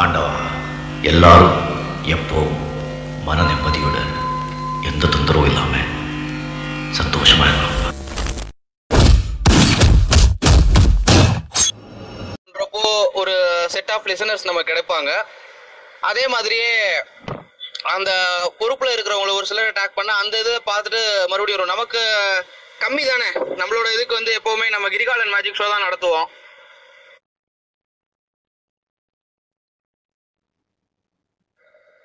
ஆண்டவா எல்லாரும் எப்போவும் மன நிம்மதியுடன் எந்த தொந்தரவும் இல்லாம சந்தோஷமா இருக்கணும் ஒரு செட் ஆஃப் லிசனர்ஸ் நம்ம கிடைப்பாங்க. அதே மாதிரியே அந்த பொறுப்புல இருக்கிறவங்கள ஒரு சிலர் அட்டாக் பண்ண அந்த இதை பார்த்துட்டு மறுபடியும் வரும். நமக்கு கம்மி தானே. நம்மளோட இதுக்கு வந்து எப்பவுமே நம்ம கிரிகாலன் மேஜிக் ஷோ தான் நடத்துவோம்.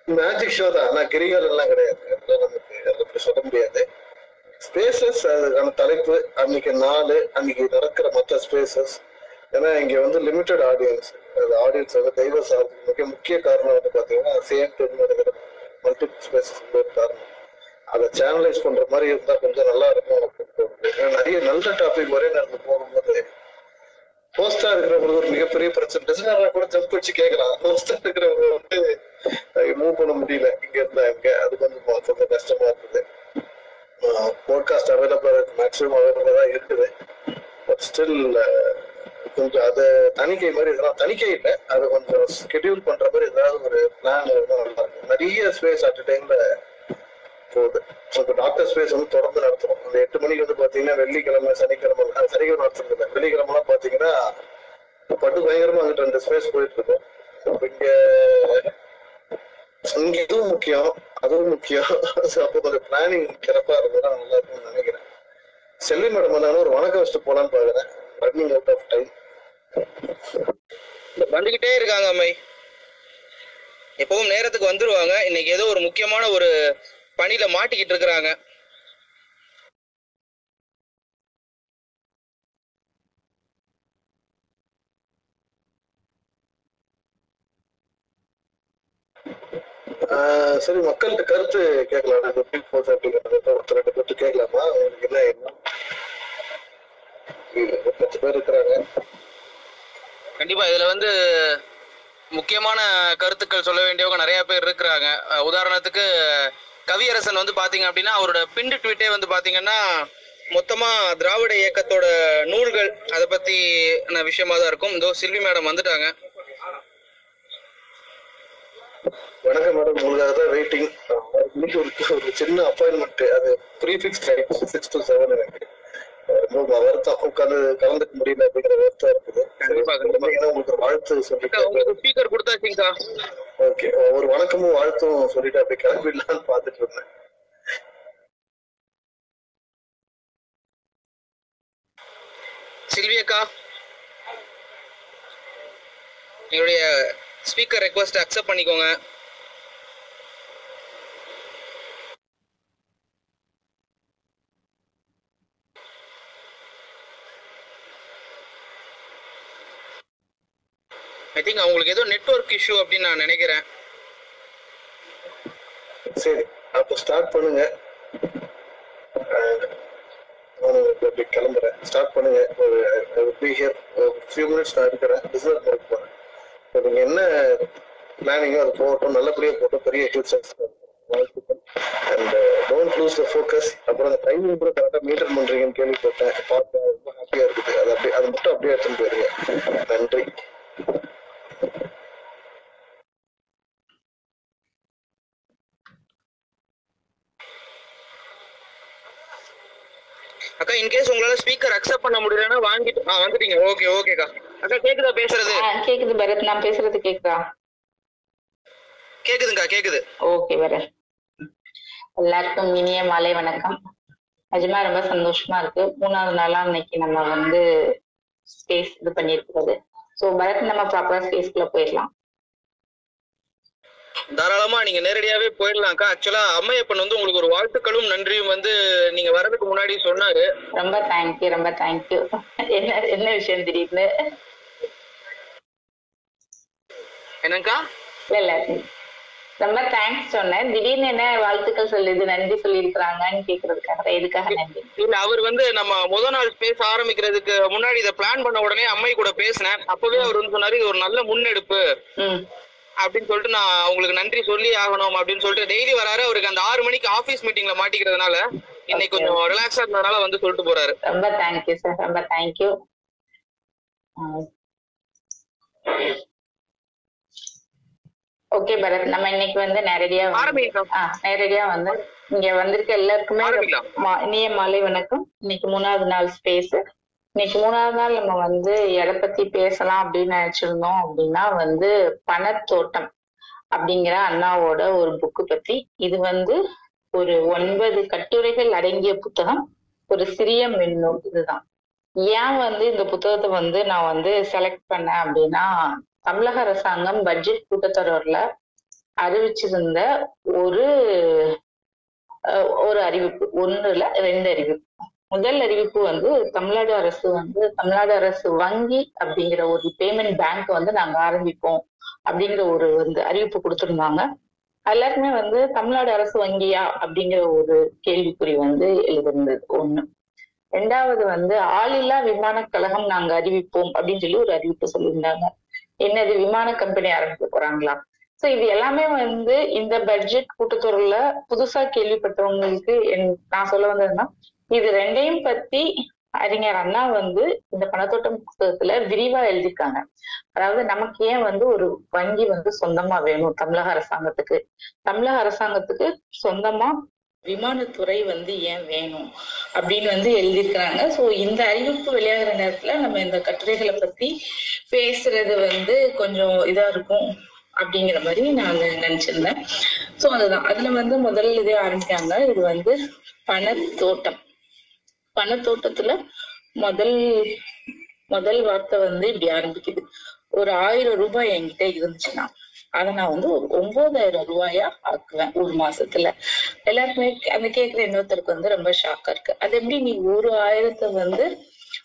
மேஜிக் ஷோ தான். நான் கிரிகால் எல்லாம் கிடையாது. அதெல்லாம் நமக்கு அதை அப்படி சொல்ல முடியாது. ஸ்பேசஸ் அதுக்கான தலைப்பு. அன்னைக்கு நாலு அன்னைக்கு நடக்கிற மற்ற ஸ்பேசஸ் ஏன்னா இங்க வந்து லிமிடெட் ஆடியன்ஸ் அது ஆடியன்ஸ் வந்து தெய்வ சார்பு. மிக முக்கிய காரணம் வந்து பாத்தீங்கன்னா சேம் டைம் நடக்கிற மல்டிபிள் ஸ்பேசஸ் ஒரு காரணம். அதை சேனலைஸ் பண்ற மாதிரி இருந்தா கொஞ்சம் நல்லா இருக்கும். ஏன்னா நிறைய நல்ல டாபிக் ஒரே நேரத்தில் போகும்போது ஹோஸ்டா இருக்கிறவங்களுக்கு ஒரு மிகப்பெரிய பிரச்சனை. டிசைனரா கூட ஜம்ப் வச்சு கேட்கலாம். ஹோஸ்டா இருக்கிறவங்க வந்து மூவ் பண்ண முடியல. இங்க இருந்தா இங்க. அது கொஞ்சம் கொஞ்சம் கஷ்டமா இருக்குது. போட்காஸ்ட் அவைலபிளா இருக்கு. மேக்ஸிமம் அவைலபிளா தான் இருக்குது. பட் ஸ்டில் கொஞ்சம் அது தணிக்கை மாதிரி இதெல்லாம் தணிக்கை இல்லை. அதை கொஞ்சம் ஸ்கெடியூல் பண்ற மாதிரி ஏதாவது ஒரு பிளான் இருந்தால் நல்லா இருக்கும். நிறைய ஸ்பேஸ் அட் டைம்ல இப்போ டாக்டர் ஸ்பேஸ் வந்து தொடர்ந்து நடத்துறோம் அந்த எட்டு மணிக்கு வந்து பாத்தீங்கன்னா வெள்ளிக்கிழமை சனிக்கிழமை சனிக்கிழமை நடத்துறது இல்லை வெள்ளிக்கிழமெல்லாம் பாத்தீங்கன்னா பட்டு பயங்கரமா அங்கிட்டு ரெண்டு ஸ்பேஸ் போயிட்டு இருக்கோம் இங்க இங்க இதுவும் முக்கியம் அதுவும் முக்கியம். அப்போ கொஞ்சம் பிளானிங் சிறப்பா இருந்ததா நல்லா இருக்கும்னு நினைக்கிறேன். செல்வி மேடம் வந்தாலும் ஒரு வணக்கம் வச்சுட்டு போலான்னு பாக்குறேன். ரன்னிங் அவுட் ஆஃப் டைம் வந்துகிட்டே இருக்காங்க அம்மை. எப்பவும் நேரத்துக்கு வந்துருவாங்க. இன்னைக்கு ஏதோ ஒரு முக்கியமான ஒரு பணியில மாட்டிக்கிட்டு இருக்கிறாங்க. சரி மக்கள்கிட்ட கருத்து கேட்கலாம். அது எப்படி போகுது அப்படிங்கறத ஒருத்தர் ரெண்டு பேர்த்து கேட்கலாமா? உங்களுக்கு என்ன என்ன பத்து பேர் இருக்கிறாங்க. கண்டிப்பா இதுல வந்து முக்கியமான கருத்துக்கள் சொல்ல வேண்டியவங்க நிறைய பேர் இருக்கிறாங்க. உதாரணத்துக்கு கவியரசன் வந்து பாத்தீங்க அப்படின்னா அவரோட பிண்டு ட்வீட்டே வந்து பாத்தீங்கன்னா மொத்தமா திராவிட இயக்கத்தோட நூல்கள் அதை பத்தி விஷயமா தான் இருக்கும். இதோ சில்வி மேடம் வந்துட்டாங்க. வணக்கம் மேடம் உங்களுக்காக தான் வெயிட்டிங் இன்னைக்கு ஒரு ஒரு சின்ன அப்பாயின்மெண்ட் அது ப்ரீஃபிக்ஸ் சிக்ஸ் டு செவன் எனக்கு. ரொம்ப வருத்தம். கலந்துக்க முடியல அப்படிங்கிற வருத்தம் இருக்குது. உங்களுக்கு ஒரு வாழ்த்து சொல்லிட்டு உங்களுக்கு ஸ்பீக்கர் கொடுத்தாச்சுங்கக்கா. ஓகே. ஒரு வணக்கமும் வாழ்த்தும் சொல்லிட்டு அப்படியே கிளம்பிடலான்னு பார்த்துட்டு இருந்தேன். சில்வி அக்கா எங்களுடைய ஸ்பீக்கர் ரெக்வஸ்ட் அக்செப்ட் பண்ணிக்கோங்க. ஐ திங்க் அவங்களுக்கு ஏதோ நெட்வொர்க் இஷ்யூ அப்படின்னு நான் நினைக்கிறேன். சரி அப்போ ஸ்டார்ட் பண்ணுங்க. கிளம்புறேன். ஸ்டார்ட் பண்ணுங்க. ஒரு பி ஹியர் ஒரு ஃபியூ மினிட்ஸ் நான் இருக்கிறேன். பிசினஸ் ஒர்க் போறேன். நீங்கள் நீங்க என்ன பிளானிங்கோ அது போகட்டும். நல்லபடியா போகட்டும். பெரிய ஹியூசஸ் வாழ்த்துக்கள். And don't lose the focus அப்புறம் அந்த டைமிங் கூட கரெக்டாக மெயின்டைன் பண்ணுறீங்கன்னு கேள்விப்பட்டேன். பார்த்து ரொம்ப ஹாப்பியாக இருக்குது. அது அப்படியே அது மட்டும் அப்படியே எடுத்துன்னு போயிருங்க. நன்றி. இன்கேஸ் உங்களால ஸ்பீக்கர் அக்செப்ட் பண்ண முடியலன்னா வாங்கிட்டு ஆ வந்துட்டீங்க. ஓகே ஓகேக்கா அக்கா. கேக்குதா பேசுறது? கேக்குது பரத். நான் பேசுறது கேக்குதா? கேக்குதுங்கக்கா கேக்குது. ஓகே பரத். எல்லாருக்கும் இனிய மாலை வணக்கம். நிஜமா ரொம்ப சந்தோஷமா இருக்கு. மூணாவது நாளா இன்னைக்கு நம்ம வந்து ஸ்பேஸ் இது பண்ணிருக்கிறது சோ பரத் நம்ம ப்ராப்பரா ஸ்பேஸ்க்குள்ள போயிடலாம். தாராளமா நீங்க நேரடியாவே போயிடலாம்க்கா. ஆக்சுவலா அம்மையப்பன் வந்து உங்களுக்கு ஒரு வாழ்த்துக்களும் நன்றியும் வந்து நீங்க வரதுக்கு முன்னாடி சொன்னாரு. ரொம்ப தேங்க்யூ ரொம்ப தேங்க்யூ என்ன என்ன விஷயம் திடீர்னு? என்னங்கக்கா இல்ல இல்ல. ரொம்ப தேங்க்ஸ் சொன்னேன். திடீர்னு என்ன வாழ்த்துக்கள் சொல்லுது நன்றி சொல்லியிருக்கிறாங்கன்னு கேக்குறதுக்காக. எதுக்காக நன்றி? இல்ல அவர் வந்து நம்ம முத நாள் பேச ஆரம்பிக்கிறதுக்கு முன்னாடி இதை பிளான் பண்ண உடனே அம்மை கூட பேசினேன். அப்பவே அவர் வந்து சொன்னாரு இது ஒரு நல்ல முன்னெடுப்பு. அப்படின்னு சொல்லிட்டு நான் உங்களுக்கு நன்றி சொல்லி ஆகணும் அப்படின்னு சொல்லிட்டு டெய்லி வராரு. அவருக்கு அந்த ஆறு மணிக்கு ஆபீஸ் மீட்டிங்ல மாட்டிக்கிறதுனால இன்னைக்கு கொஞ்சம் ரிலாக்ஸா இருந்ததுனால வந்து சொல்லிட்டு போறாரு. ரொம்ப தேங்க்யூ சார் ரொம்ப தேங்க்யூ ஓகே பரத் நம்ம இன்னைக்கு வந்து நேரடியா நேரடியா வந்து இங்க வந்திருக்க எல்லாருக்குமே இனிய மாலை வணக்கம். இன்னைக்கு மூணாவது நாள் ஸ்பேஸ் இன்னைக்கு மூணாவது நாள் நம்ம வந்து எதை பத்தி பேசலாம் அப்படின்னு நினைச்சிருந்தோம் அப்படின்னா வந்து பணத்தோட்டம் அப்படிங்கிற அண்ணாவோட ஒரு புக்கு பத்தி. இது வந்து ஒரு ஒன்பது கட்டுரைகள் அடங்கிய புத்தகம். ஒரு சிறிய மின்னூல் இதுதான். ஏன் வந்து இந்த புத்தகத்தை வந்து நான் வந்து செலக்ட் பண்ணேன் அப்படின்னா தமிழக அரசாங்கம் பட்ஜெட் கூட்டத்தொடர்ல அறிவிச்சிருந்த ஒரு ஒரு அறிவிப்பு. ஒண்ணுல ரெண்டு அறிவிப்பு. முதல் அறிவிப்பு வந்து தமிழ்நாடு அரசு வந்து தமிழ்நாடு அரசு வங்கி அப்படிங்கிற ஒரு பேமெண்ட் பேங்க் வந்து நாங்க ஆரம்பிப்போம் அப்படிங்கிற ஒரு வந்து அறிவிப்பு கொடுத்திருந்தாங்க. எல்லாருக்குமே வந்து தமிழ்நாடு அரசு வங்கியா அப்படிங்கிற ஒரு கேள்விக்குறி வந்து எழுதிருந்தது ஒண்ணு. ரெண்டாவது வந்து ஆளில்லா விமான கழகம் நாங்க அறிவிப்போம் அப்படின்னு சொல்லி ஒரு அறிவிப்பு சொல்லியிருந்தாங்க. என்னது விமான கம்பெனி ஆரம்பிக்க போறாங்களா? சோ இது எல்லாமே வந்து இந்த பட்ஜெட் கூட்டத்தொடர்ல புதுசா கேள்விப்பட்டவங்களுக்கு என்- நான் சொல்ல வந்ததுன்னா இது ரெண்டையும் பத்தி அறிஞர் அண்ணா வந்து இந்த பணத்தோட்டம் புத்தகத்துல விரிவா எழுதியிருக்காங்க. அதாவது நமக்கு ஏன் வந்து ஒரு வங்கி வந்து சொந்தமா வேணும் தமிழக அரசாங்கத்துக்கு? தமிழக அரசாங்கத்துக்கு சொந்தமா விமானத்துறை வந்து ஏன் வேணும் அப்படின்னு வந்து எழுதியிருக்கிறாங்க. சோ இந்த அறிவிப்பு வெளியாகிற நேரத்துல நம்ம இந்த கட்டுரைகளை பத்தி பேசுறது வந்து கொஞ்சம் இதா இருக்கும் அப்படிங்கிற மாதிரி நான் நினைச்சிருந்தேன். சோ அதுதான். அதுல வந்து முதல் இதே ஆரம்பிக்காங்க இது வந்து பணத்தோட்டம். பணத்தோட்டத்துல முதல் முதல் வார்த்தை வந்து இப்படி ஆரம்பிக்குது. ஒரு ஆயிரம் ரூபாய் என்கிட்ட இருந்துச்சுன்னா அதை நான் வந்து ஒரு ஒன்பதாயிரம் ரூபாயா ஆக்குவேன் ஒரு மாசத்துல. எல்லாருக்குமே அந்த கேக்குற இன்னொருத்தருக்கு வந்து ரொம்ப ஷாக்கா இருக்கு. அது எப்படி நீ ஒரு ஆயிரத்தை வந்து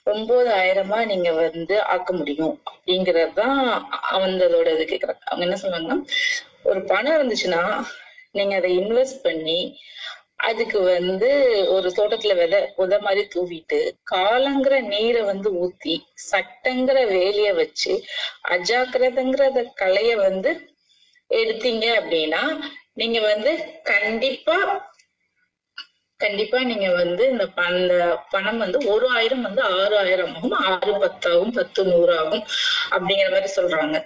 ஒன்பதாயிரமா நீங்க வந்து ஆக்க முடியும்? அப்படிங்கறதுதான் அவங்களோட இது கேக்குறாங்க. அவங்க என்ன சொல்றாங்கன்னா ஒரு பணம் இருந்துச்சுன்னா நீங்க அதை இன்வெஸ்ட் பண்ணி அதுக்கு வந்து ஒரு தோட்டத்துல விதை உத மாதிரி தூவிட்டு காலங்கிற நீரை வந்து ஊத்தி சட்டங்கிற வேலிய வச்சு அஜாக்கிரதங்கிறத களைய வந்து எடுத்தீங்க அப்படின்னா நீங்க வந்து கண்டிப்பா கண்டிப்பா நீங்க வந்து இந்த அந்த பணம் வந்து ஒரு ஆயிரம் வந்து ஆறு ஆயிரம் ஆகும் ஆறு பத்தாகும் பத்து நூறு ஆகும் அப்படிங்கிற மாதிரி சொல்றாங்க.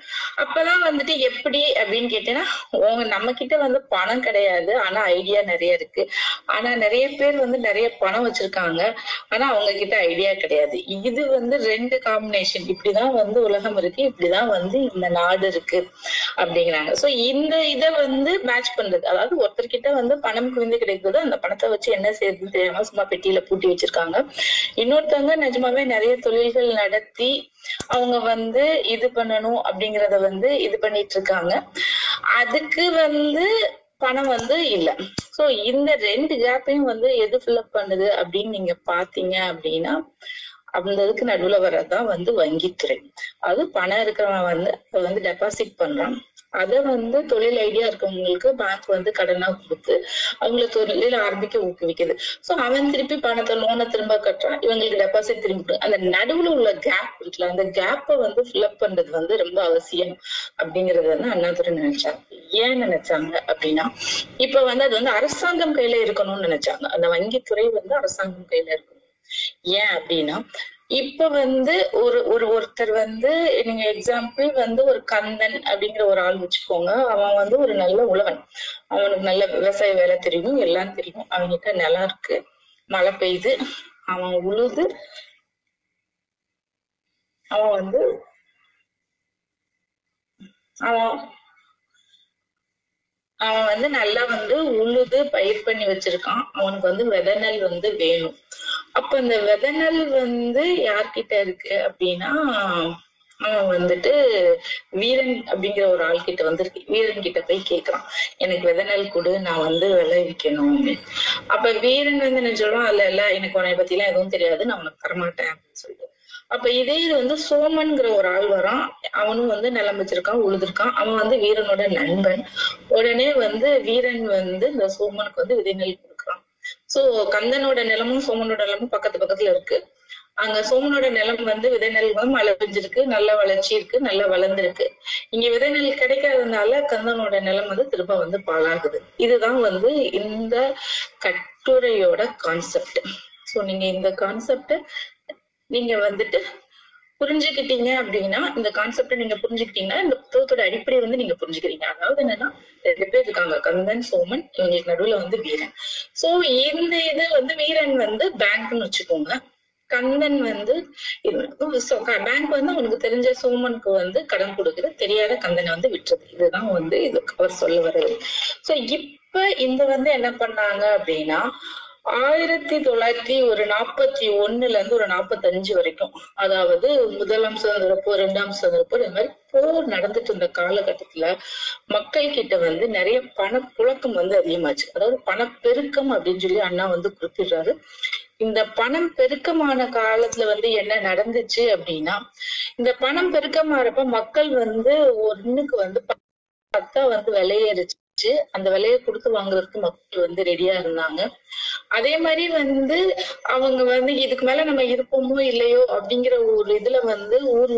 அப்பதான் வந்துட்டு எப்படி அப்படின்னு கேட்டீங்கன்னா உங்க நம்ம கிட்ட வந்து பணம் கிடையாது. ஆனா ஐடியா நிறைய இருக்கு. ஆனா நிறைய பேர் வந்து நிறைய பணம் வச்சிருக்காங்க. ஆனா அவங்க கிட்ட ஐடியா கிடையாது. இது வந்து ரெண்டு காம்பினேஷன் இப்படிதான் வந்து உலகம் இருக்கு. இப்படிதான் வந்து இந்த நாடு இருக்கு. அப்படிங்கிறாங்க. சோ இந்த இதை வந்து மேட்ச் பண்றது. அதாவது ஒருத்தர்கிட்ட வந்து பணம் குவிந்து கிடைக்குது அந்த பணத்தை வச்சு என்ன செய்யறதுன்னு தெரியாம சும்மா பெட்டியில பூட்டி வச்சிருக்காங்க. இன்னொருத்தவங்க நிஜமாவே நிறைய தொழில்கள் நடத்தி அவங்க வந்து இது பண்ணணும் அப்படிங்கறத வந்து இது பண்ணிட்டு இருக்காங்க அதுக்கு வந்து பணம் வந்து இல்ல. சோ இந்த ரெண்டு கேப்பையும் வந்து எது ஃபில்அப் பண்ணுது அப்படின்னு நீங்க பாத்தீங்க அப்படின்னா அந்த இதுக்கு நடுவுல வர்றதுதான் வந்து வங்கித்துறை. அது பணம் இருக்கிறவன் வந்து அதை வந்து டெபாசிட் பண்றான். அதை வந்து தொழில் ஐடியா இருக்கவங்களுக்கு பேங்க் வந்து கடனா கொடுத்து அவங்களை தொழில் ஆரம்பிக்க ஊக்குவிக்குது. சோ அவன் திருப்பி பணத்தை லோனை திரும்ப கட்டுறான். இவங்களுக்கு டெபாசிட் திரும்பி அந்த நடுவுல உள்ள கேப் இருக்குல்ல அந்த கேப்பை வந்து ஃபில்அப் பண்றது வந்து ரொம்ப அவசியம் அப்படிங்கறது வந்து அண்ணாதுரை நினைச்சாங்க. ஏன் நினைச்சாங்க அப்படின்னா இப்ப வந்து அது வந்து அரசாங்கம் கையில இருக்கணும்னு நினைச்சாங்க. அந்த வங்கித்துறை வந்து அரசாங்கம் கையில இருக்கணும். ஏன் அப்படின்னா இப்ப வந்து ஒரு ஒரு ஒருத்தர் வந்து நீங்க எக்ஸாம்பிள் வந்து ஒரு கந்தன் அப்படிங்கிற ஒரு ஆள் வச்சுக்கோங்க. அவன் வந்து ஒரு நல்ல உழவன். அவனுக்கு நல்ல விவசாய வேலை தெரியும் எல்லாம் தெரியும். அவன்கிட்ட நிலம் இருக்கு மழை பெய்யுது. அவன் உழுது அவன் வந்து அவன் அவன் வந்து நல்லா வந்து உழுது பயிர் பண்ணி வச்சிருக்கான். அவனுக்கு வந்து விதை நெல் வந்து வேணும். அப்ப இந்த விதை நெல் வந்து யார்கிட்ட இருக்கு அப்படின்னா அவன் வந்துட்டு வீரன் அப்படிங்கிற ஒரு ஆள் கிட்ட வந்திருக்கு. வீரன் கிட்ட போய் கேக்குறான். எனக்கு விதை நெல் கொடு நான் வந்து விளைவிக்கணும். அப்படின்னு. அப்ப வீரன் வந்து என்ன சொல்றான் இல்ல இல்ல எனக்கு உன்னை பத்தி எல்லாம் எதுவும் தெரியாது நான் உனக்கு தரமாட்டேன். அப்படின்னு சொல்லிட்டு. அப்ப இதே இது வந்து சோமன்ங்கிற ஒரு ஆள் வரான். அவனும் வந்து நிலம் வச்சிருக்கான் உழுதுருக்கான். அவன் வந்து வீரனோட நண்பன். உடனே வந்து வீரன் வந்து இந்த சோமனுக்கு வந்து விதைநெல் கொடுக்குறான். சோ கந்தனோட நிலமும் சோமனோட நிலமும் பக்கத்து பக்கத்துல இருக்கு. அங்க சோமனோட நிலம் வந்து விதை நெல் வந்து மழை பெஞ்சிருக்கு நல்ல வளர்ச்சி இருக்கு நல்லா வளர்ந்துருக்கு. இங்க விதை நெல் கந்தனோட நிலம் வந்து திரும்ப வந்து பாழாகுது. இதுதான் வந்து இந்த கட்டுரையோட கான்செப்ட் சோ நீங்க இந்த கான்செப்ட் நீங்க வந்துட்டு புரிஞ்சுக்கிட்டீங்க அப்படின்னா இந்த கான்செப்ட் நீங்க புரிஞ்சுக்கிட்டீங்கன்னா இந்த புத்தகத்தோட அடிப்படை வந்து நீங்க புரிஞ்சுக்கிறீங்க. அதாவது என்னன்னா ரெண்டு பேர் இருக்காங்க. கந்தன் சோமன் இவங்களுக்கு நடுவுல வந்து வீரன். சோ இந்த இது வந்து வீரன் வந்து பேங்க்னு வச்சுக்கோங்க. கந்தன் வந்து பேங்க் வந்து அவனுக்கு தெரிஞ்ச சோமனுக்கு வந்து கடன் கொடுக்குது. தெரியாத கந்தனை வந்து விட்டுறது இதுதான் வந்து இது அவர் சொல்ல வர்றது. சோ இப்ப இந்த வந்து என்ன பண்ணாங்க அப்படின்னா ஆயிரத்தி தொள்ளாயிரத்தி ஒரு நாற்பத்தி ஒண்ணுல இருந்து ஒரு நாற்பத்தஞ்சு வரைக்கும். அதாவது முதலாம் சுதந்திர போர் இரண்டாம் சுதந்திர போர் இந்த மாதிரி போர் நடந்துட்டு இருந்த காலகட்டத்துல மக்கள் கிட்ட வந்து நிறைய பணப்புழக்கம் வந்து அதிகமாச்சு. அதாவது பணப்பெருக்கம் அப்படின்னு சொல்லி அண்ணா வந்து குறிப்பிடுறாரு. இந்த பணம் பெருக்கமான காலத்துல வந்து என்ன நடந்துச்சு அப்படின்னா இந்த பணம் பெருக்கமாறப்ப மக்கள் வந்து ஒண்ணுக்கு வந்து பத்தா வந்து விலையேறிச்சு. அந்த விலையை கொடுத்து வாங்குறதுக்கு மக்கள் வந்து ரெடியா இருந்தாங்க. அதே மாதிரி வந்து அவங்க வந்து இதுக்கு மேல நம்ம இருப்போமோ இல்லையோ அப்படிங்கிற ஒரு இதுல வந்து ஊர்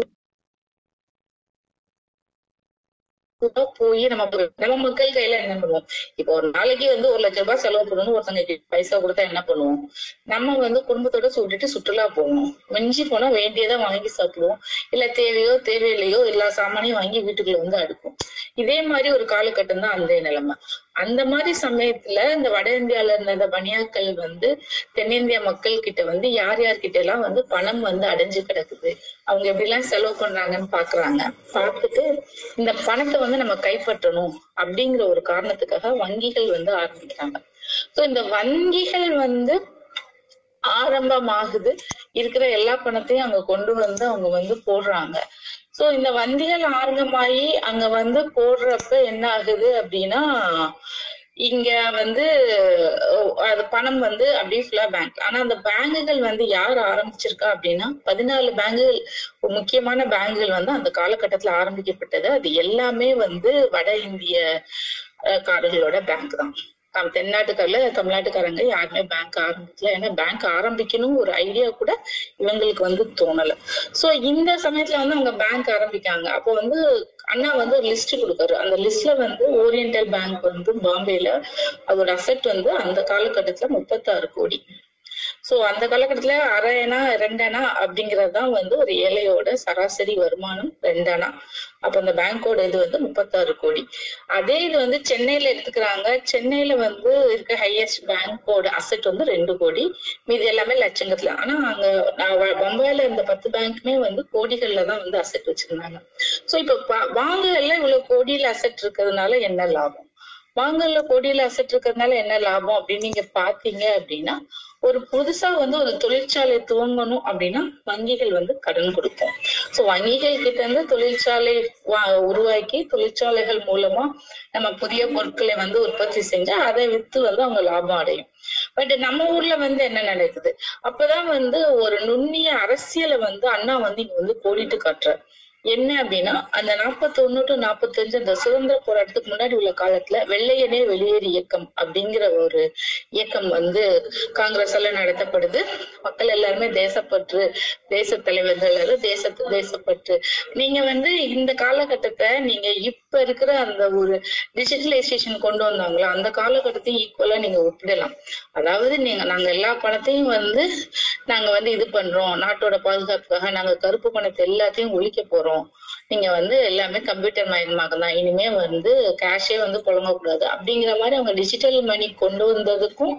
போய் நம்ம நம்ம மக்கள் கையில என்ன பண்ணுவோம்? இப்போ ஒரு நாளைக்கு வந்து ஒரு லட்ச ரூபாய் செலவு பண்ணணும் ஒருத்தங்க பைசா கொடுத்தா என்ன பண்ணுவோம்? நம்ம வந்து குடும்பத்தோட சுட்டிட்டு சுற்றுலா போவோம் மிஞ்சி போனா வேண்டியதா வாங்கி சாப்பிடுவோம். இல்ல தேவையோ தேவையில்லையோ எல்லா சாமானையும் வாங்கி வீட்டுக்குள்ள வந்து அடுக்கும் இதே மாதிரி ஒரு காலகட்டம் தான் அந்த நிலைமை. அந்த மாதிரி சமயத்துல இந்த வட இந்தியால இருந்த இந்த பனியாக்கள் வந்து தென்னிந்திய மக்கள் கிட்ட வந்து யார் யார்கிட்ட எல்லாம் வந்து பணம் வந்து அடைஞ்சு கிடக்குது? அவங்க எப்படி எல்லாம் செலவு பண்றாங்கன்னு பாக்குறாங்க. பார்த்துட்டு இந்த பணத்தை வந்து நம்ம கைப்பற்றணும் அப்படிங்கிற ஒரு காரணத்துக்காக வங்கிகள் வந்து ஆரம்பிக்கிறாங்க. சோ இந்த வங்கிகள் வந்து ஆரம்பமாகுது. இருக்கிற எல்லா பணத்தையும் அங்க கொண்டு வந்து அவங்க வந்து போடுறாங்க. சோ இந்த வண்டிகள் ஆரம்பமாயி அங்க வந்து போடுறப்ப என்ன ஆகுது அப்படின்னா இங்க வந்து அது பணம் வந்து அப்படியே ஃபுல்லா பேங்க் ஆனா அந்த பேங்குகள் வந்து யார் ஆரம்பிச்சிருக்கா அப்படின்னா பதினாலு பேங்குகள் முக்கியமான பேங்குகள் வந்து அந்த காலகட்டத்துல ஆரம்பிக்கப்பட்டது. அது எல்லாமே வந்து வட இந்திய காரர்களோட பேங்க் தான். தென்னாட்டுக்காரில் தமிழ்நாட்டுக்காரங்க யாருமே பேங்க் ஆரம்பிக்கல. ஏன்னா பேங்க் ஆரம்பிக்கணும் ஒரு ஐடியா கூட இவங்களுக்கு வந்து தோணல. சோ இந்த சமயத்துல வந்து அவங்க பேங்க் ஆரம்பிக்காங்க. அப்போ வந்து அண்ணா வந்து ஒரு லிஸ்ட் கொடுக்காரு. அந்த லிஸ்ட்ல வந்து ஓரியன்டல் பேங்க் வந்து பாம்பேல அதோட அசெட் வந்து அந்த காலகட்டத்துல முப்பத்தாறு கோடி. சோ அந்த காலகட்டத்துல அரை அணா ரெண்டு அப்படிங்கறதுதான் வந்து ஒரு ஏழையோட சராசரி வருமானம் ரெண்டனா. அப்ப அந்த பேங்கோட இது வந்து முப்பத்தாறு கோடி. அதே இது வந்து சென்னையில எடுத்துக்கிறாங்க. சென்னையில வந்து இருக்க ஹையஸ்ட் பேங்கோட அசெட் வந்து ரெண்டு கோடி. மீது எல்லாமே லட்சங்கத்துல. ஆனா அங்க பம்பாயில இருந்த பத்து பேங்க்குமே வந்து கோடிகள்ல தான் வந்து அசெட் வச்சிருந்தாங்க. சோ இப்ப வாங்கல இவ்வளவு கோடியில அசெட் இருக்கிறதுனால என்ன லாபம்? வாங்கல கோடியில அசெட் இருக்கிறதுனால என்ன லாபம் அப்படின்னு நீங்க பாத்தீங்க அப்படின்னா ஒரு புதுசா வந்து ஒரு தொழிற்சாலை துவங்கணும் அப்படின்னா வங்கிகள் வந்து கடன் கொடுக்கும். சோ வங்கிகள் கிட்ட இருந்து தொழிற்சாலை உருவாக்கி தொழிற்சாலைகள் மூலமா நம்ம புதிய பொருட்களை வந்து உற்பத்தி செஞ்சா அதை வித்து வந்து அவங்க லாபம் அடையும். பட் நம்ம ஊர்ல வந்து என்ன நடக்குது? அப்பதான் வந்து ஒரு நுண்ணிய அரசியலை வந்து அண்ணா வந்து இங்க வந்து கோடிட்டு காட்டுறாரு. என்ன அப்படின்னா அந்த நாற்பத்தி ஒண்ணு டு நாற்பத்தஞ்சு அந்த சுதந்திர போராட்டத்துக்கு முன்னாடி உள்ள காலத்துல வெள்ளையனே வெளியேறு இயக்கம் அப்படிங்கிற ஒரு இயக்கம் வந்து காங்கிரஸ் எல்லாம் நடத்தப்படுது. மக்கள் எல்லாருமே தேசப்பற்று தேச தலைவர்கள் எல்லாரும் தேசத்து தேசப்பற்று. நீங்க வந்து இந்த காலகட்டத்தை நீங்க இப்ப இருக்கிற அந்த ஒரு டிஜிட்டலைசேஷன் கொண்டு வந்தாங்களா அந்த காலகட்டத்தையும் ஈக்குவலா நீங்க ஒப்பிடலாம். அதாவது நீங்க நாங்க எல்லா பணத்தையும் வந்து நாங்க வந்து இது பண்றோம் நாட்டோட பாதுகாப்புக்காக நாங்க கருப்பு பணத்தை எல்லாத்தையும் ஒழிக்க போறோம். Seattle நீங்க வந்து எல்லாமே கம்ப்யூட்டர் மயமாக தான் இனிமே வந்து கேஷே வந்து புழங்கக்கூடாது. அப்படிங்கிற மாதிரி அவங்க டிஜிட்டல் மணி கொண்டு வந்ததுக்கும்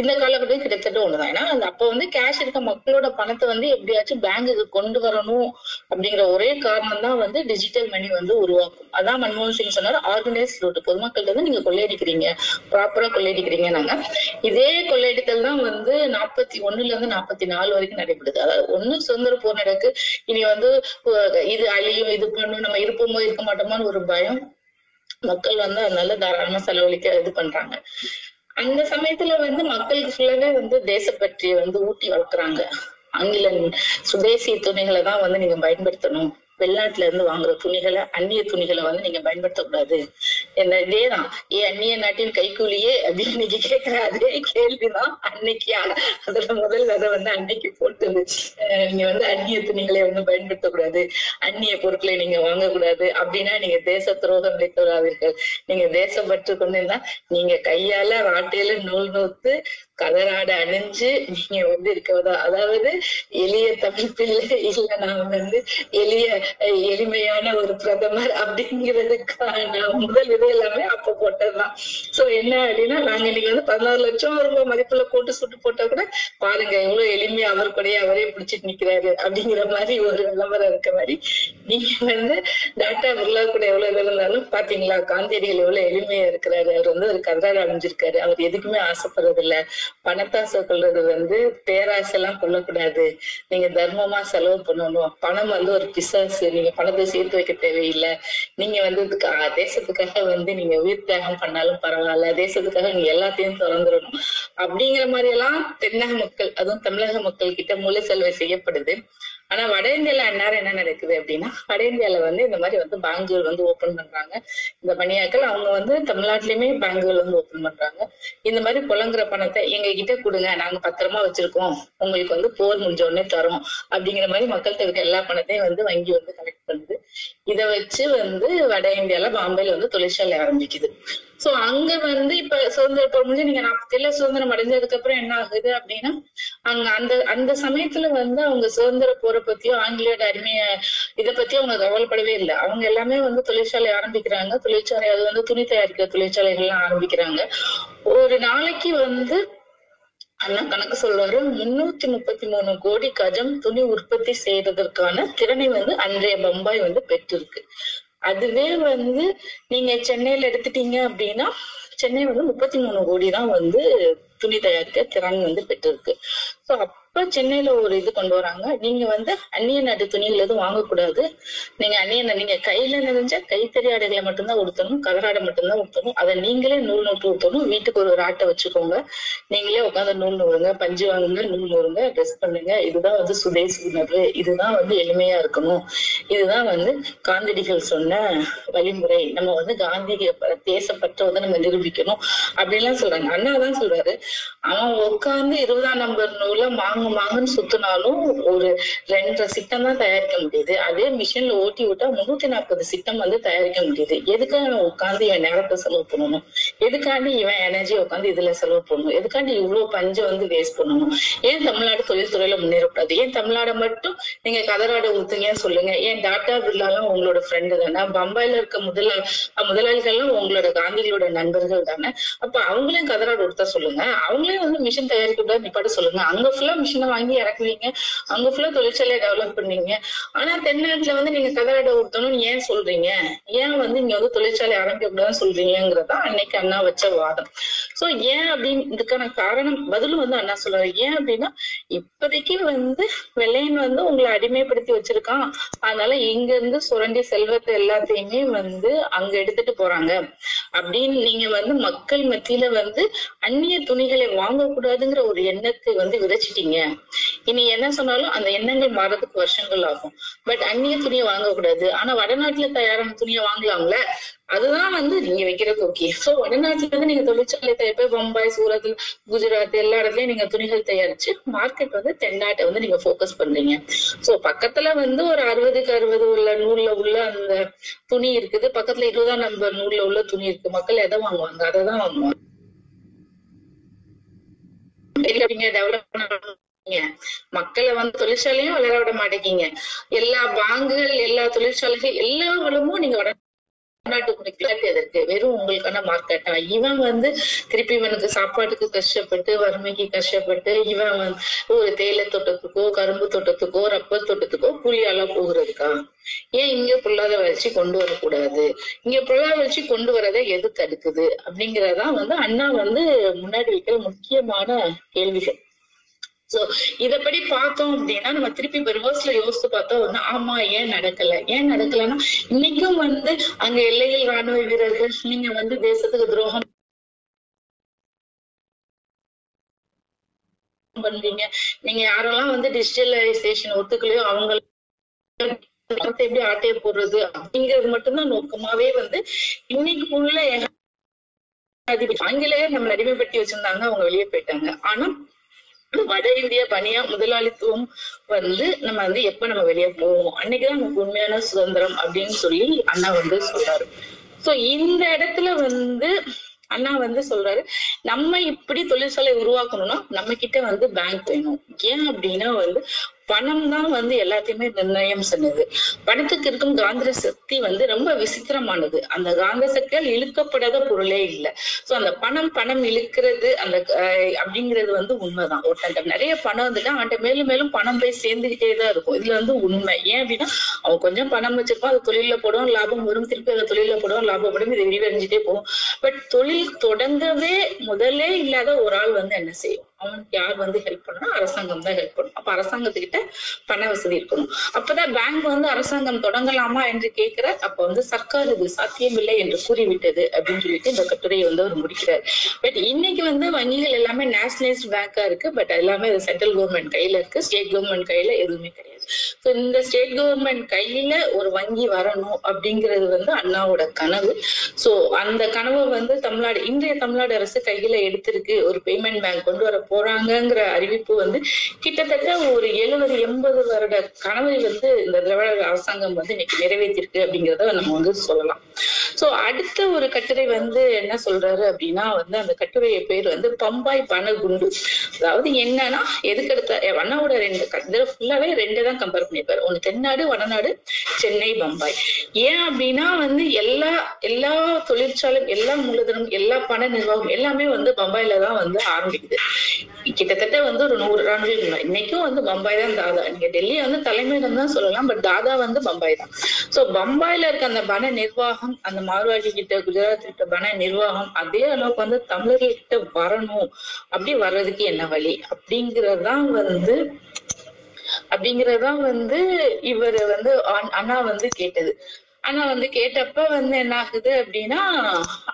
இந்த காலகட்டம் கிட்டத்தட்ட ஒண்ணுதான். ஏன்னா அந்த அப்ப வந்து கேஷ் இருக்க மக்களோட பணத்தை வந்து எப்படியாச்சும் பேங்குக்கு கொண்டு வரணும் அப்படிங்கிற ஒரே காரணம் தான் வந்து டிஜிட்டல் மணி வந்து உருவாக்கும். அதான் மன்மோகன் சிங் சொன்னார் ஆர்கனைஸ் ரூட் பொதுமக்கள்கிட்ட வந்து நீங்க கொள்ளையடிக்கிறீங்க. ப்ராப்பரா கொள்ளையடிக்கிறீங்க நாங்க. இதே கொள்ளையடித்தல் தான் வந்து நாற்பத்தி ஒண்ணுல இருந்து நாற்பத்தி நாலு வரைக்கும் நடைபெறுது. அதாவது ஒண்ணு சுதந்திர போர் நடக்கு. இனி வந்து இது அழியும் இது இருக்கணும் நம்ம இருப்போமோ இருக்க மாட்டோமோன்னு ஒரு பயம். மக்கள் வந்து அதனால தாராளமா செலவழிக்க இது பண்றாங்க. அந்த சமயத்துல வந்து மக்களுக்கு ஃபுல்லாவே வந்து தேசப்பற்றி வந்து ஊட்டி வளர்க்குறாங்க. ஆங்கில சுதேசி துணிகளை தான் வந்து நீங்க பயன்படுத்தணும். வெளிநாட்டுல இருந்து வாங்குற துணிகளை அந்நிய துணிகளை வந்து நீங்க பயன்படுத்தக்கூடாது. என்ன இதேதான். ஏ அந்நிய நாட்டின் கைக்கூலியே அப்படின்னு இன்னைக்கு கேட்கிற அதே கேள்விதான் அன்னைக்கு அதுல முதல்ல அதை வந்து அன்னைக்கு போட்டு நீங்க வந்து அந்நிய துணிகளை வந்து பயன்படுத்தக்கூடாது. அந்நிய பொருட்களை நீங்க வாங்கக்கூடாது அப்படின்னா நீங்க தேச துரோகம் வைத்துள்ளாதீர்கள் நீங்க தேசப்பற்று கொண்டிருந்தா நீங்க கையால வாட்டையில நூல் நூத்து கதராடை அணிஞ்சு நீங்க வந்து இருக்கிறதா அதாவது எளிய தமிழ் பிள்ளை இல்ல நான் வந்து எளிய எளிமையான ஒரு பிரதமர் அப்படிங்கிறதுக்கான முதல் இது எல்லாமே அப்ப போட்டதுதான். சோ என்ன அப்படின்னா நாங்க இன்னைக்கு வந்து பதினாறு லட்சம் ரூபாய் மதிப்புல போட்டு சுட்டு போட்டா கூட பாருங்க எவ்வளவு எளிமையா அவர் கூடயே அவரே பிடிச்சிட்டு நிக்கிறாரு அப்படிங்கிற மாதிரி ஒரு விளம்பரம் இருக்க மாதிரி. நீங்க வந்து டாக்டா பிர்லா கூட எவ்வளவு இது இருந்தாலும் பாத்தீங்களா காந்தியடிகள் எவ்வளவு எளிமையா இருக்கிறாரு. அவர் வந்து ஒரு கதராட அணிஞ்சிருக்காரு. அவர் எதுக்குமே ஆசைப்படுறது இல்ல பணத்தாசை கொள்றது வந்து பேராசை எல்லாம் கொள்ளக்கூடாது நீங்க தர்மமா செலவு பண்ணணும். பணம் வந்து ஒரு பிசாசு. நீங்க பணத்தை சேர்த்து வைக்க தேவையில்லை. நீங்க வந்து இதுக்கு தேசத்துக்காக வந்து நீங்க உயிர் தியாகம் பண்ணாலும் பரவாயில்ல. தேசத்துக்காக நீங்க எல்லாத்தையும் திறந்துடணும். அப்படிங்கிற மாதிரி எல்லாம் தென்னக மக்கள் அதுவும் தமிழக மக்கள் கிட்ட மூல செலவு செய்யப்படுது. ஆனா வட இந்தியால அந்நேரம் என்ன நடக்குது அப்படின்னா வட இந்தியால வந்து இந்த மாதிரி வந்து பேங்குகள் வந்து ஓபன் பண்றாங்க. இந்த பணியாக்கள் அவங்க வந்து தமிழ்நாட்டிலயுமே பேங்குகள் வந்து ஓபன் பண்றாங்க. இந்த மாதிரி புலங்குற பணத்தை எங்க கிட்ட கொடுங்க நாங்க பத்திரமா வச்சிருக்கோம். உங்களுக்கு வந்து போர் முடிஞ்ச உடனே தரோம். அப்படிங்கிற மாதிரி மக்கள்கிட்ட இருக்க எல்லா பணத்தையும் வந்து வங்கி வந்து கலெக்ட் பண்ணுது. இத வச்சு வந்து வட இந்தியால பாம்பேல வந்து தொழிற்சாலை ஆரம்பிக்குது. சோ அங்க வந்து இப்ப சுதந்திர இப்ப முடிஞ்சு நீங்க நாற்பத்தேழுல சுதந்திரம் அடைஞ்சதுக்கு அப்புறம் என்ன ஆகுது அப்படின்னா அங்க அந்த அந்த சமயத்துல வந்து அவங்க சுதந்திர போற பத்தியோ ஆங்கிலேயோட அருமைய இத பத்தி அவங்க கவலைப்படவே இல்லை. அவங்க எல்லாமே வந்து தொழிற்சாலை ஆரம்பிக்கிறாங்க. தொழிற்சாலை அது வந்து துணி தயாரிக்கிற தொழிற்சாலைகள்லாம் ஆரம்பிக்கிறாங்க. ஒரு நாளைக்கு வந்து அண்ணா கணக்கு சொல்றாரு முன்னூத்தி முப்பத்தி மூணு கோடி கஜம் துணி உற்பத்தி செய்யறதற்கான திறனை வந்து அன்றைய பம்பாய் வந்து பெற்றிருக்கு. அதுவே வந்து நீங்க சென்னையில எடுத்துட்டீங்க அப்படின்னா சென்னை வந்து முப்பத்தி மூணு கோடி தான் வந்து துணி தயாரிக்க திறன் வந்து பெற்றிருக்கு. சோ அப்புறம் சென்னையில ஒரு இது கொண்டு வராங்க. நீங்க வந்து அந்நிய நாட்டு துணிகள் எதுவும் வாங்கக்கூடாது. நீங்க அந்நிய நீங்க கையில நிறைஞ்ச கைத்தறி ஆடைகளை மட்டும்தான் உடுத்தணும் கதராடை மட்டும்தான் உடுத்தணும். அதை நீங்களே நூல் நூற்று உடுத்தணும். வீட்டுக்கு ஒரு ராட்டை வச்சுக்கோங்க. நீங்களே உட்காந்து நூல் நூறுங்க பஞ்சு வாங்குங்க நூல் நூறுங்க ட்ரெஸ் பண்ணுங்க. இதுதான் வந்து சுதேசி உணர்வு இதுதான் வந்து எளிமையா இருக்கணும். இதுதான் வந்து காந்தடிகள் சொன்ன வழிமுறை. நம்ம வந்து காந்தி ப- தேசப்பற்ற வந்து நம்ம நிரூபிக்கணும். அப்படின்லாம் சொல்றாங்க. அண்ணா தான் சொல்றாரு. அவன் உட்கார்ந்து இருபதாம் நம்பர் நூலை வாங்க மாங்குன்னு சுத்தினாலும் ஒரு ரெண்டரை சிட்டம் தான் தயாரிக்க முடியுது. அதே மிஷின்ல ஓட்டி விட்டா முன்னூத்தி நாற்பது சிட்டம் வந்து தயாரிக்க முடியுது. எதுக்காக உட்காந்து என் இவன் நேரத்தை செலவு பண்ணணும்? எதுக்காண்டி இவன் எனர்ஜி உட்காந்து இதுல செலவு பண்ணணும்? எதுக்காண்டி இவ்வளவு பஞ்சம் வந்து வேஸ்ட் பண்ணணும்? ஏன் தமிழ்நாடு தொழில்துறையில முன்னேறக்கூடாது? ஏன் தமிழ்நாடு மட்டும் நீங்க கதராட ஊத்துங்கன்னு சொல்லுங்க? ஏன் டாட்டா பிர்லாலாம் உங்களோட ஃப்ரெண்டு தானே? பம்பாயில இருக்க முதல முதலாளிகள்லாம் உங்களோட காந்திகளோட நண்பர்கள் தானே? அப்ப அவங்களையும் கதராடு உடுத்த சொல்லுங்க. அவங்களையும் வந்து மிஷின் தயாரிக்க கூடாது நிப்பாட்ட சொல்லுங்க. அங்க ஃபுல்லா மிஷின் வாங்கி இறக்குவீங்க. அங்க ஃபுல்லா தொழிற்சாலையை டெவலப் பண்ணீங்க ஆனா தென்னாட்டுல வந்து நீங்க கதராடை ஊத்தணும்னு ஏன் சொல்றீங்க? ஏன் வந்து இங்க வந்து தொழிற்சாலை ஆரம்பிக்க கூடாதுன்னு சொல்றீங்கிறதா அன்னைக்கு அண்ணா வச்ச வாதம். சோ ஏன் அப்படின்னு இதுக்கான காரணம் பதிலும் வந்து அண்ணா சொல்றாரு. ஏன் அப்படின்னா இப்போதைக்கு வந்து வெள்ளையன் வந்து உங்களை அடிமைப்படுத்தி வச்சிருக்கான். அதனால இங்க இருந்து சுரண்டி செல்வத்தை எல்லாத்தையுமே வந்து அங்க எடுத்துட்டு போறாங்க. அப்படின்னு நீங்க வந்து மக்கள் மத்தியில வந்து அந்நிய துணிகளை வாங்கக்கூடாதுங்கிற ஒரு எண்ணத்தை வந்து விதைச்சிட்டீங்க. இனி என்ன சொன்னாலும் அந்த எண்ணங்கள் மாறதுக்கு வருஷங்கள் ஆகும். பட் அந்நிய துணியை வாங்கக்கூடாது. ஆனா வடநாட்டுல தயாரான துணியை வாங்கலாம்ல? அதுதான் வந்து நீங்க வைக்கிறது ஓகே சோ வடநாட்டுல இருந்து நீங்க தொழிற்சாலை தயாரிப்பு பம்பாய் சூரத் குஜராத் எல்லா இடத்துலயும் நீங்க துணிகள் தயாரிச்சு மார்க்கெட் வந்து தென்னாட்டை வந்து நீங்க போக்கஸ் பண்றீங்க. சோ பக்கத்துல வந்து ஒரு அறுபதுக்கு அறுபது உள்ள நூல்ல உள்ள அந்த துணி இருக்குது. பக்கத்துல இருபதாம் நம்பர் நூல்ல உள்ள துணி இருக்கு. மக்கள் எதை வாங்குவாங்க? அதை தான் வாங்குவாங்க. டெவலப் மக்களை வந்து தொழிற்சாலையும் வளர விட மாட்டேங்கீங்க. எல்லா பாங்குகள் எல்லா தொழிற்சாலைகள் எல்லா வளமும் நீங்க எதற்கு? வெறும் உங்களுக்கான மார்க்கெட்டா இவன் வந்து திருப்பி இவனுக்கு சாப்பாட்டுக்கு கஷ்டப்பட்டு வறுமைக்கு கஷ்டப்பட்டு இவன் வந்து ஒரு தேயிலை தோட்டத்துக்கோ கரும்பு தோட்டத்துக்கோ ரப்பர் தோட்டத்துக்கோ கூலியால போகிறதுக்கா? ஏன் இங்க பொருளாதார வளர்ச்சி கொண்டு வரக்கூடாது? இங்க பொருளாதார வளர்ச்சி கொண்டு வரதை எது தடுக்குது அப்படிங்கறதான் வந்து அண்ணா வந்து முன்னாடி வைக்கிற முக்கியமான கேள்விகள். சோ இதப்படி பார்த்தோம் அப்படின்னா நம்ம திருப்பி ரிவர்ஸ்ல யோசிச்சு பார்த்தோம் ஆமா ஏன் நடக்கல? ஏன் நடக்கலன்னா இன்னைக்கும் வந்து அங்க எல்லையில் ராணுவ வீரர்கள் நீங்க வந்து தேசத்துக்கு துரோகம் பண்றீங்க. நீங்க யாரெல்லாம் வந்து டிஜிட்டலைசேஷன் ஒத்துக்கலையோ அவங்க எப்படி ஆட்டையை போடுறது அப்படிங்கிறது மட்டும்தான் நோக்கமாவே வந்து இன்னைக்கு உள்ள ஆங்கிலேயர் நம்ம அடிமைப்படுத்தி வச்சிருந்தாங்க அவங்க வெளியே போயிட்டாங்க. ஆனா வட இந்திய பணியா முதலாளித்துவம் வந்து நம்ம வந்து எப்ப நம்ம வெளியே போவோம்? அன்னைக்குதான் நமக்கு உண்மையான சுதந்திரம் அப்படின்னு சொல்லி அண்ணா வந்து சொல்றாரு சோ இந்த இடத்துல வந்து அண்ணா வந்து சொல்றாரு நம்ம இப்படி தொழிற்சாலை உருவாக்கணும்னா நம்ம கிட்ட வந்து பேங்க் வேணும். ஏன் அப்படின்னா வந்து பணம் தான் வந்து எல்லாத்தையுமே நிர்ணயம் சொன்னது பணத்துக்கு இருக்கும் காந்திர சக்தி வந்து ரொம்ப விசித்திரமானது. அந்த காந்த சக்தியால் இழுக்கப்படாத பொருளே இல்லை. சோ அந்த பணம் பணம் இழுக்கிறது அந்த அஹ், அப்படிங்கிறது வந்து உண்மைதான். ஒருத்தன் நிறைய பணம் வந்துட்டா அவன்கிட்ட மேலும் மேலும் பணம் போய் சேர்ந்துகிட்டே தான் இருக்கும். இதுல வந்து உண்மை. ஏன் அப்படின்னா அவன் கொஞ்சம் பணம் வச்சிருப்பான் அது தொழில போடுவோம் லாபம் வரும். திருப்பி அந்த தொழில போடும் லாபம் போடும் இது விரிவடைஞ்சிட்டே போகும். பட் தொழில் தொடங்கவே முதலே இல்லாத ஒரு ஆள் வந்து என்ன செய்யும்? அவனுக்கு யார் வந்து ஹெல்ப் பண்ணணும் அரசாங்கம் தான் ஹெல்ப் பண்ணும். அப்ப அரசாங்கத்துக்கிட்ட பண வசதி இருக்கணும். அப்பதான் பேங்க் வந்து அரசாங்கம் தொடங்கலாமா என்று கேட்கிற அப்ப வந்து சர்க்கார் இது சாத்தியமில்லை என்று கூறிவிட்டது அப்படின்னு சொல்லிட்டு இந்த கட்டுரையை வந்து அவர் முடிக்கிறார். பட் இன்னைக்கு வந்து வங்கிகள் எல்லாமே நேஷனலைஸ்ட் பேங்கா இருக்கு. பட் எல்லாமே சென்ட்ரல் கவர்மெண்ட் கையில இருக்கு. ஸ்டேட் கவர்மெண்ட் கையில எதுவுமே கிடையாது. ஸோ இந்த ஸ்டேட் கவர்மெண்ட் கையில ஒரு வங்கி வரணும் அப்படிங்கிறது வந்து அண்ணாவோட கனவு. ஸோ அந்த கனவை வந்து தமிழ்நாடு இன்றைய தமிழ்நாடு அரசு கையில எடுத்திருக்கு. ஒரு பேமெண்ட் பேங்க் கொண்டு வர போறாங்கிற அறிவிப்பு வந்து கிட்டத்தட்ட ஒரு எழுபது எண்பது வருட கனவை வந்து இந்த திராவிட அரசாங்கம் வந்து இன்னைக்கு நிறைவேற்றிருக்கு அப்படிங்கிறத நம்ம வந்து சொல்லலாம். சோ அடுத்த ஒரு கட்டுரை வந்து என்ன சொல்றாரு அப்படின்னா வந்து அந்த கட்டுரையை பேர் வந்து பம்பாய் பணகுண்டு அதாவது என்னன்னா எதுக்கெடுத்த அண்ணாவோட ரெண்டு கட்டுரை ஃபுல்லாவே ரெண்டு தான் தான் கம்பேர் பண்ணிப்பாரு. ஒண்ணு தென்னாடு வடநாடு சென்னை பம்பாய். ஏன் அப்படின்னா வந்து எல்லா எல்லா தொழிற்சாலை எல்லா மூலதனம் எல்லா பண நிர்வாகம் எல்லாமே வந்து பம்பாயில தான் வந்து ஆரம்பிக்குது. கிட்டத்தட்ட வந்து ஒரு நூறு ஆண்டுகள் முன்னாடி. இன்னைக்கும் வந்து பம்பாய் தான் தாதா. நீங்க டெல்லி வந்து தலைமையிடம் தான் சொல்லலாம் பட் தாதா வந்து பம்பாய் தான். சோ பம்பாயில இருக்க அந்த பண நிர்வாகம் அந்த மார்வாஜி கிட்ட குஜராத் கிட்ட பண நிர்வாகம் அதே அளவுக்கு வந்து தமிழர்கள்கிட்ட வரணும். அப்படி வர்றதுக்கு என்ன வழி? அப்படிங்கறதுதான் வந்து அப்படிங்கறதுதான் வந்து இவர் வந்து அண்ணா வந்து கேட்டது. ஆனா வந்து கேட்டப்ப வந்து என்ன ஆகுது அப்படின்னா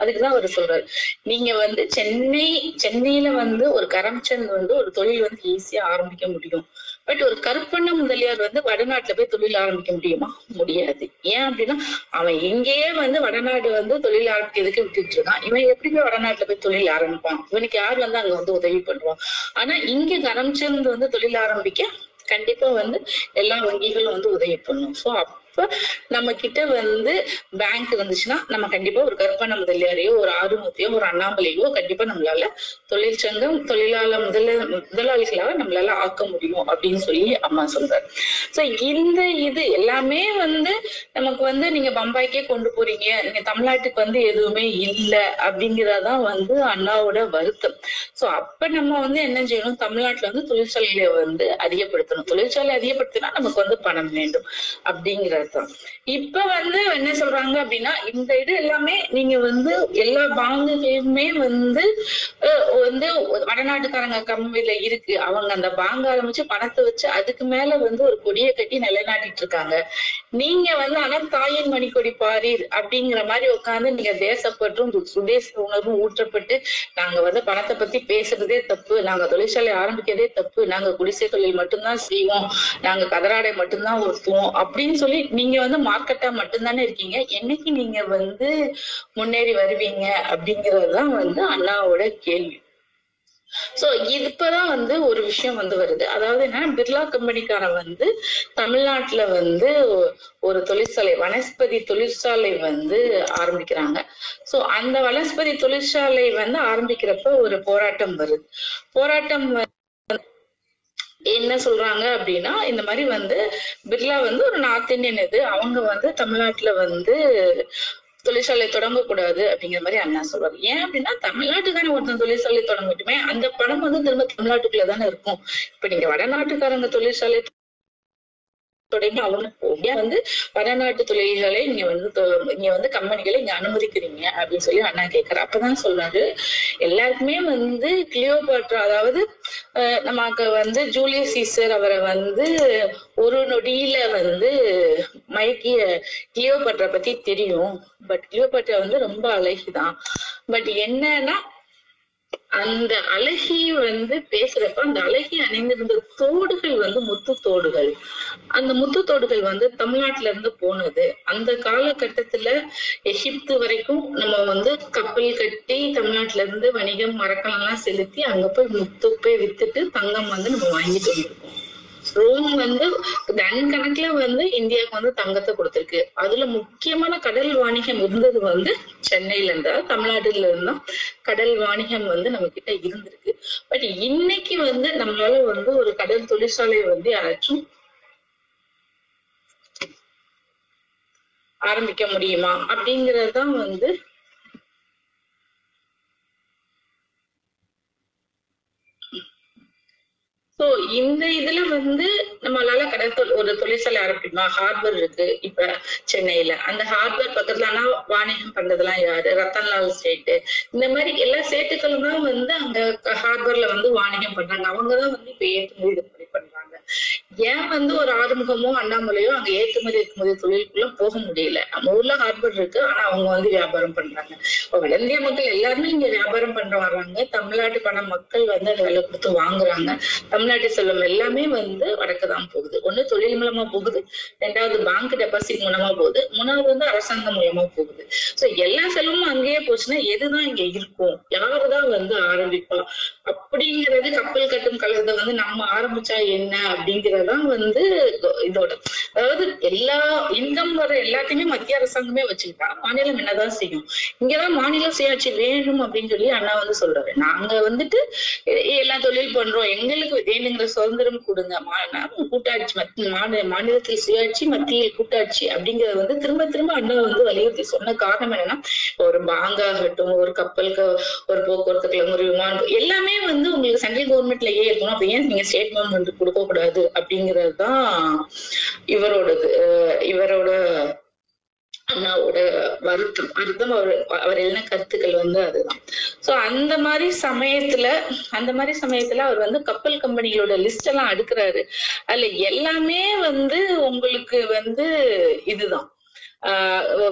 அதுக்குதான் அவர் சொல்றாரு. நீங்க வந்து சென்னை சென்னையில வந்து ஒரு கரம்சந்த் வந்து ஒரு தொழில் வந்து ஈஸியா ஆரம்பிக்க முடியும். பட் ஒரு கருப்பண்ண முதலியார் வந்து வடநாட்டுல போய் தொழில் ஆரம்பிக்க முடியுமா? முடியாது. ஏன் அப்படின்னா அவன் இங்கேயே வந்து வடநாடு வந்து தொழில் ஆரம்பிக்கிறதுக்கு விட்டுட்டு இருக்கான் இவன் எப்படி போய் வடநாட்டுல போய் தொழில் ஆரம்பிப்பான்? இவனுக்கு யார் வந்து அங்க வந்து உதவி பண்ணுவான்? ஆனா இங்க கரம்சந்த் வந்து தொழில் ஆரம்பிக்க கண்டிப்பா வந்து எல்லா வங்கிகளும் வந்து உதவி பண்ணும் சோ அப்ப நம்ம கிட்ட வந்து பேங்க் இருந்துச்சுன்னா நம்ம கண்டிப்பா ஒரு கற்பனை முதலியாரையோ ஒரு ஆறுமுத்தையோ ஒரு அண்ணாமலையோ கண்டிப்பா நம்மளால தொழிற்சங்கம் தொழிலாளர் முதல முதலாளிகளாக நம்மளால ஆக்க முடியும் அப்படின்னு சொல்லி அம்மா சொல்றாரு. சோ இந்த இது எல்லாமே வந்து நமக்கு வந்து நீங்க பம்பாய்க்கே கொண்டு போறீங்க. நீங்க தமிழ்நாட்டுக்கு வந்து எதுவுமே இல்ல அப்படிங்கறதான் வந்து அண்ணாவோட வருத்தம். சோ அப்ப நம்ம வந்து என்ன செய்யணும்? தமிழ்நாட்டுல வந்து தொழிற்சாலைகளை வந்து அதிகப்படுத்தணும். தொழிற்சாலை அதிகப்படுத்தினா நமக்கு வந்து பணம் வேண்டும் அப்படிங்கறதுதான் இப்ப வந்து என்ன சொல்றாங்க அப்படின்னா இந்த இது எல்லாமே நீங்க வந்து எல்லா பாங்குகளுமே வந்து அஹ், வந்து வடநாட்டுக்காரங்க கம்மியில இருக்கு. அவங்க அந்த பாங்க ஆரம்பிச்சு பணத்தை வச்சு அதுக்கு மேல வந்து ஒரு கொடியை கட்டி நிலைநாட்டிட்டு இருக்காங்க. நீங்க வந்து ஆனா தாயின் மணிக்கொடி பாரீர் அப்படிங்கிற மாதிரி உட்கார்ந்து நீங்க தேசப்பற்றும் சுதேச உணர்வும் ஊற்றப்பட்டு நாங்க வந்து பணத்தை பத்தி பேசுறதே தப்பு. நாங்க தொழிற்சாலை ஆரம்பிக்கிறதே தப்பு. நாங்க குடிசை தொழில் மட்டும்தான் செய்வோம். நாங்க கதராடை மட்டும்தான் ஒருத்துவோம் அப்படின்னு சொல்லி நீங்க வந்து மார்க்கெட்டா மட்டும்தானே இருக்கீங்க. என்னைக்கு நீங்க வந்து முன்னேறி வருவீங்க அப்படிங்கறதுதான் வந்து அண்ணாவோட கேள்வி. சோ இப்பதான் வந்து ஒரு விஷயம் வந்து வருது. அதாவது என்ன? பிர்லா கம்பெனிக்காரன் வந்து தமிழ்நாட்டுல வந்து ஒரு தொழிற்சாலை வனஸ்பதி தொழிற்சாலை வந்து ஆரம்பிக்கிறாங்க. சோ அந்த வனஸ்பதி தொழிற்சாலை வந்து ஆரம்பிக்கிறப்ப ஒரு போராட்டம் வருது. போராட்டம் என்ன சொல்றாங்க அப்படின்னா இந்த மாதிரி வந்து பிர்லா வந்து ஒரு நார்த் இந்தியன் இது. அவங்க வந்து தமிழ்நாட்டுல வந்து தொழிற்சாலை தொடங்கக்கூடாது அப்படிங்கிற மாதிரி அண்ணா சொல்றாரு ஏன் அப்படின்னா தமிழ்நாட்டு தானே ஒருத்தன் தொழிற்சாலை தொடங்கட்டுமே அந்த பணம் வந்து திரும்ப தமிழ்நாட்டுக்குள்ள தானே இருக்கும். இப்ப நீங்க வடநாட்டுக்காரங்க தொழிற்சாலை தொடங்கி அவனுக்கு ஏன் வந்து வடநாட்டு தொழில்களை நீங்க வந்து நீங்க வந்து கம்பெனிகளை இங்க அனுமதிக்கிறீங்க அப்படின்னு சொல்லி அண்ணா கேக்குறாரு. அப்பதான் சொல்றாரு. எல்லாருக்குமே வந்து கிளியோபாட்ரா அதாவது அஹ், நமக்கு வந்து ஜூலியஸ் சீசர் அவரை வந்து ஒரு நொடியில வந்து மயக்கிய கிளியோபாட்ரா பத்தி தெரியும். பட் கிளியோபாட்ரா வந்து ரொம்ப அழகிதான். பட் என்னன்னா அந்த அழகி வந்து பேசுறப்ப அந்த அழகி அணிந்திருந்த தோடுகள் வந்து முத்து தோடுகள். அந்த முத்து தோடுகள் வந்து தமிழ்நாட்டுல இருந்து போனது. அந்த காலகட்டத்துல எகிப்து வரைக்கும் நம்ம வந்து கப்பல் கட்டி தமிழ்நாட்டுல இருந்து வணிகம் மரக்கலம் எல்லாம் செலுத்தி அங்க போய் முத்து போய் வித்துட்டு தங்கம் வந்து நம்ம வாங்கிட்டு வந்திருக்கோம். ரோம் வந்து தன் கணக்குல வந்து இந்தியாவுக்கு வந்து தங்கத்தை கொடுத்திருக்கு. அதுல முக்கியமான கடல் வாணிகம் இருந்தது வந்து சென்னையில இருந்தா தமிழ்நாட்டுல இருந்தா கடல் வாணிகம் வந்து நம்ம கிட்ட இருந்திருக்கு. பட் இன்னைக்கு வந்து நம்மளால வந்து ஒரு கடல் தொழிற்சாலை வந்து யாராச்சும் ஆரம்பிக்க முடியுமா? அப்படிங்கறதுதான் வந்து சோ இந்த இதுல வந்து நம்மளால கடற்கொள் ஒரு தொழிற்சாலை ஆரம்பிக்குமா ஹார்பர் இருக்கு இப்ப சென்னையில. அந்த ஹார்பர் பக்கத்துல ஆனா வாணிகம் பண்றதெல்லாம் யாரு? ரத்தன்லால் ஸ்டேட் இந்த மாதிரி எல்லா ஸ்டேட்டுகளும் தான் வந்து அங்க ஹார்பர்ல வந்து வாணிகம் பண்றாங்க. அவங்கதான் வந்து இப்ப ஏற்றுமதி பண்றாங்க. ஏன் வந்து ஒரு ஆறுமுகமோ அண்ணாமலையோ அங்க ஏற்றுமதி இறக்குமதி தொழிலுக்குள்ள போக முடியல? நம்ம ஊர்ல ஹார்பர் இருக்கு ஆனா அவங்க வந்து வியாபாரம் பண்றாங்க. இப்ப மக்கள் எல்லாருமே இங்க வியாபாரம் பண்ற வர்றாங்க தமிழ்நாட்டு பண மக்கள் வந்து அதை விலை கொடுத்து வாங்குறாங்க. தமிழ்நாட்டு செல்வம் எல்லாமே வந்து வடக்கு தான் போகுது. ஒண்ணு தொழில் மூலமா போகுது ரெண்டாவது பேங்க் டெபாசிட் மூலமா போகுது மூணாவது வந்து அரசாங்கம் மூலமா போகுது. சோ எல்லா செலவும் அங்கேயே போச்சுன்னா எதுதான் இங்க இருக்கும்? யாருதான் வந்து ஆரம்பிப்பா? அப்படிங்கிறது கப்பல் கட்டும் கலத்தை வந்து நம்ம ஆரம்பிச்சா என்ன அப்படிங்கறதுதான் வந்து இதோட. அதாவது எல்லா இன்கம் வர எல்லாத்தையுமே மத்திய அரசாங்கமே வச்சுக்கிட்டா மாநிலம் என்னதான் செய்யும்? இங்கதான் மாநில சுயாட்சி வேணும் அப்படின்னு சொல்லி அண்ணா வந்து சொல்றாரு. நாங்க வந்துட்டு எல்லா தொழில் பண்றோம். எங்களுக்கு வேணுங்கிற சுதந்திரம் கொடுங்க. மா- கூட்டாட்சி மாநில மாநிலத்தில் சுயாட்சி மத்தியில் கூட்டாட்சி அப்படிங்கறது வந்து திரும்ப திரும்ப அண்ணா வந்து வலியுறுத்தி சொன்ன காரணம் என்னன்னா ஒரு பாங்க் ஆகட்டும் ஒரு கப்பலுக்கு ஒரு போக்குவரத்து ஒரு விமானம் எல்லாமே வந்து உங்களுக்கு சென்ட்ரல் கவர்மெண்ட்லயே இருக்கணும். அப்ப ஏன் நீங்க ஸ்டேட் கவர்மெண்ட் கொடுக்க கூடாது அப்படிங்கிறது தான் இவரோடது இவரோட அண்ணாவோட வருத்தம். வருத்தம் அவர் அவர் எழுதின கருத்துக்கள் வந்து அதுதான். சோ அந்த மாதிரி சமயத்துல அந்த மாதிரி சமயத்துல அவர் வந்து கப்பல் கம்பெனிகளோட லிஸ்ட் எல்லாம் அடுக்குறாரு. அதுல எல்லாமே வந்து உங்களுக்கு வந்து இதுதான்.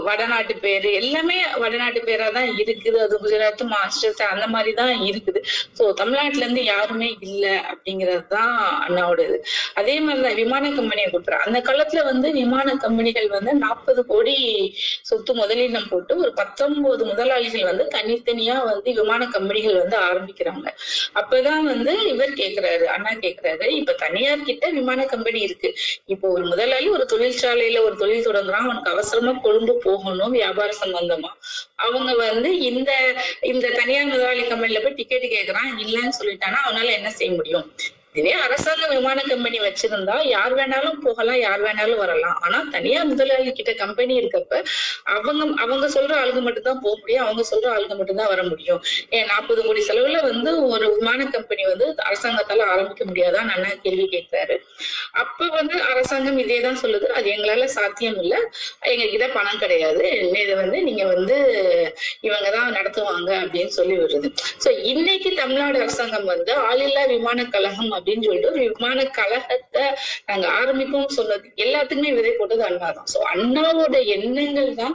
வடநாட்டு பேரு எல்லாமே வடநாட்டு பேரா தான் இருக்குது. அது குஜராத் மாஸ்டர்ஸ் அந்த மாதிரி தான் இருக்குது. சோ தமிழ்நாட்டுல இருந்து யாருமே இல்ல அப்படிங்கிறது தான் அண்ணாவோட இது அதே மாதிரிதான் விமான கம்பெனியை கொடுக்குறாரு அந்த காலத்துல வந்து விமான கம்பெனிகள் வந்து நாற்பது கோடி சொத்து முதலீடம் போட்டு ஒரு பத்தொன்பது முதலாளிகள் வந்து தனித்தனியா வந்து விமான கம்பெனிகள் வந்து ஆரம்பிக்கிறாங்க. அப்பதான் வந்து இவர் கேக்குறாரு அண்ணா கேக்குறாரு இப்ப தனியார் கிட்ட விமான கம்பெனி இருக்கு. இப்போ ஒரு முதலாளி ஒரு தொழிற்சாலையில ஒரு தொழில் தொடங்குறான் அவனுக்கு அவசரம் கொழும்பு போகணும் வியாபார சம்பந்தமா. அவங்க வந்து இந்த இந்த தனியார் முதலாளி கம்பெனில போய் டிக்கெட் கேக்குறான் இல்லைன்னு சொல்லிட்டானா அவனால என்ன செய்ய முடியும்? இதே அரசாங்க விமான கம்பெனி வச்சிருந்தா யார் வேணாலும் போகலாம் யார் வேணாலும் வரலாம். ஆனா தனியார் முதலாளி கிட்ட கம்பெனி இருக்கப்ப அவங்க அவங்க சொல்ற ஆளுங்க மட்டும் தான் போக முடியும் அவங்க சொல்ற ஆளுங்க மட்டும் தான் வர முடியும். ஏன் நாற்பது கோடி செலவுல வந்து ஒரு விமான கம்பெனி வந்து அரசாங்கத்தால ஆரம்பிக்க முடியாதான் அண்ணா கேள்வி கேட்கிறாரு அப்ப வந்து அரசாங்கம் இதே தான் சொல்லுது அது எங்களால சாத்தியம் இல்ல எங்க கிட்ட பணம் கிடையாது. இது வந்து நீங்க வந்து இவங்க தான் நடத்துவாங்க அப்படின்னு சொல்லி விடுறது சோ இன்னைக்கு தமிழ்நாடு அரசாங்கம் வந்து ஆளில்லா விமான கழகம் அப்படின்னு சொல்லிட்டு ஒரு விமான கழகத்தை நாங்க ஆரம்பிப்போம் சொன்னது. எல்லாத்துக்குமே விதை போட்டது அண்ணா தான். சோ அண்ணாவோட எண்ணங்கள் தான்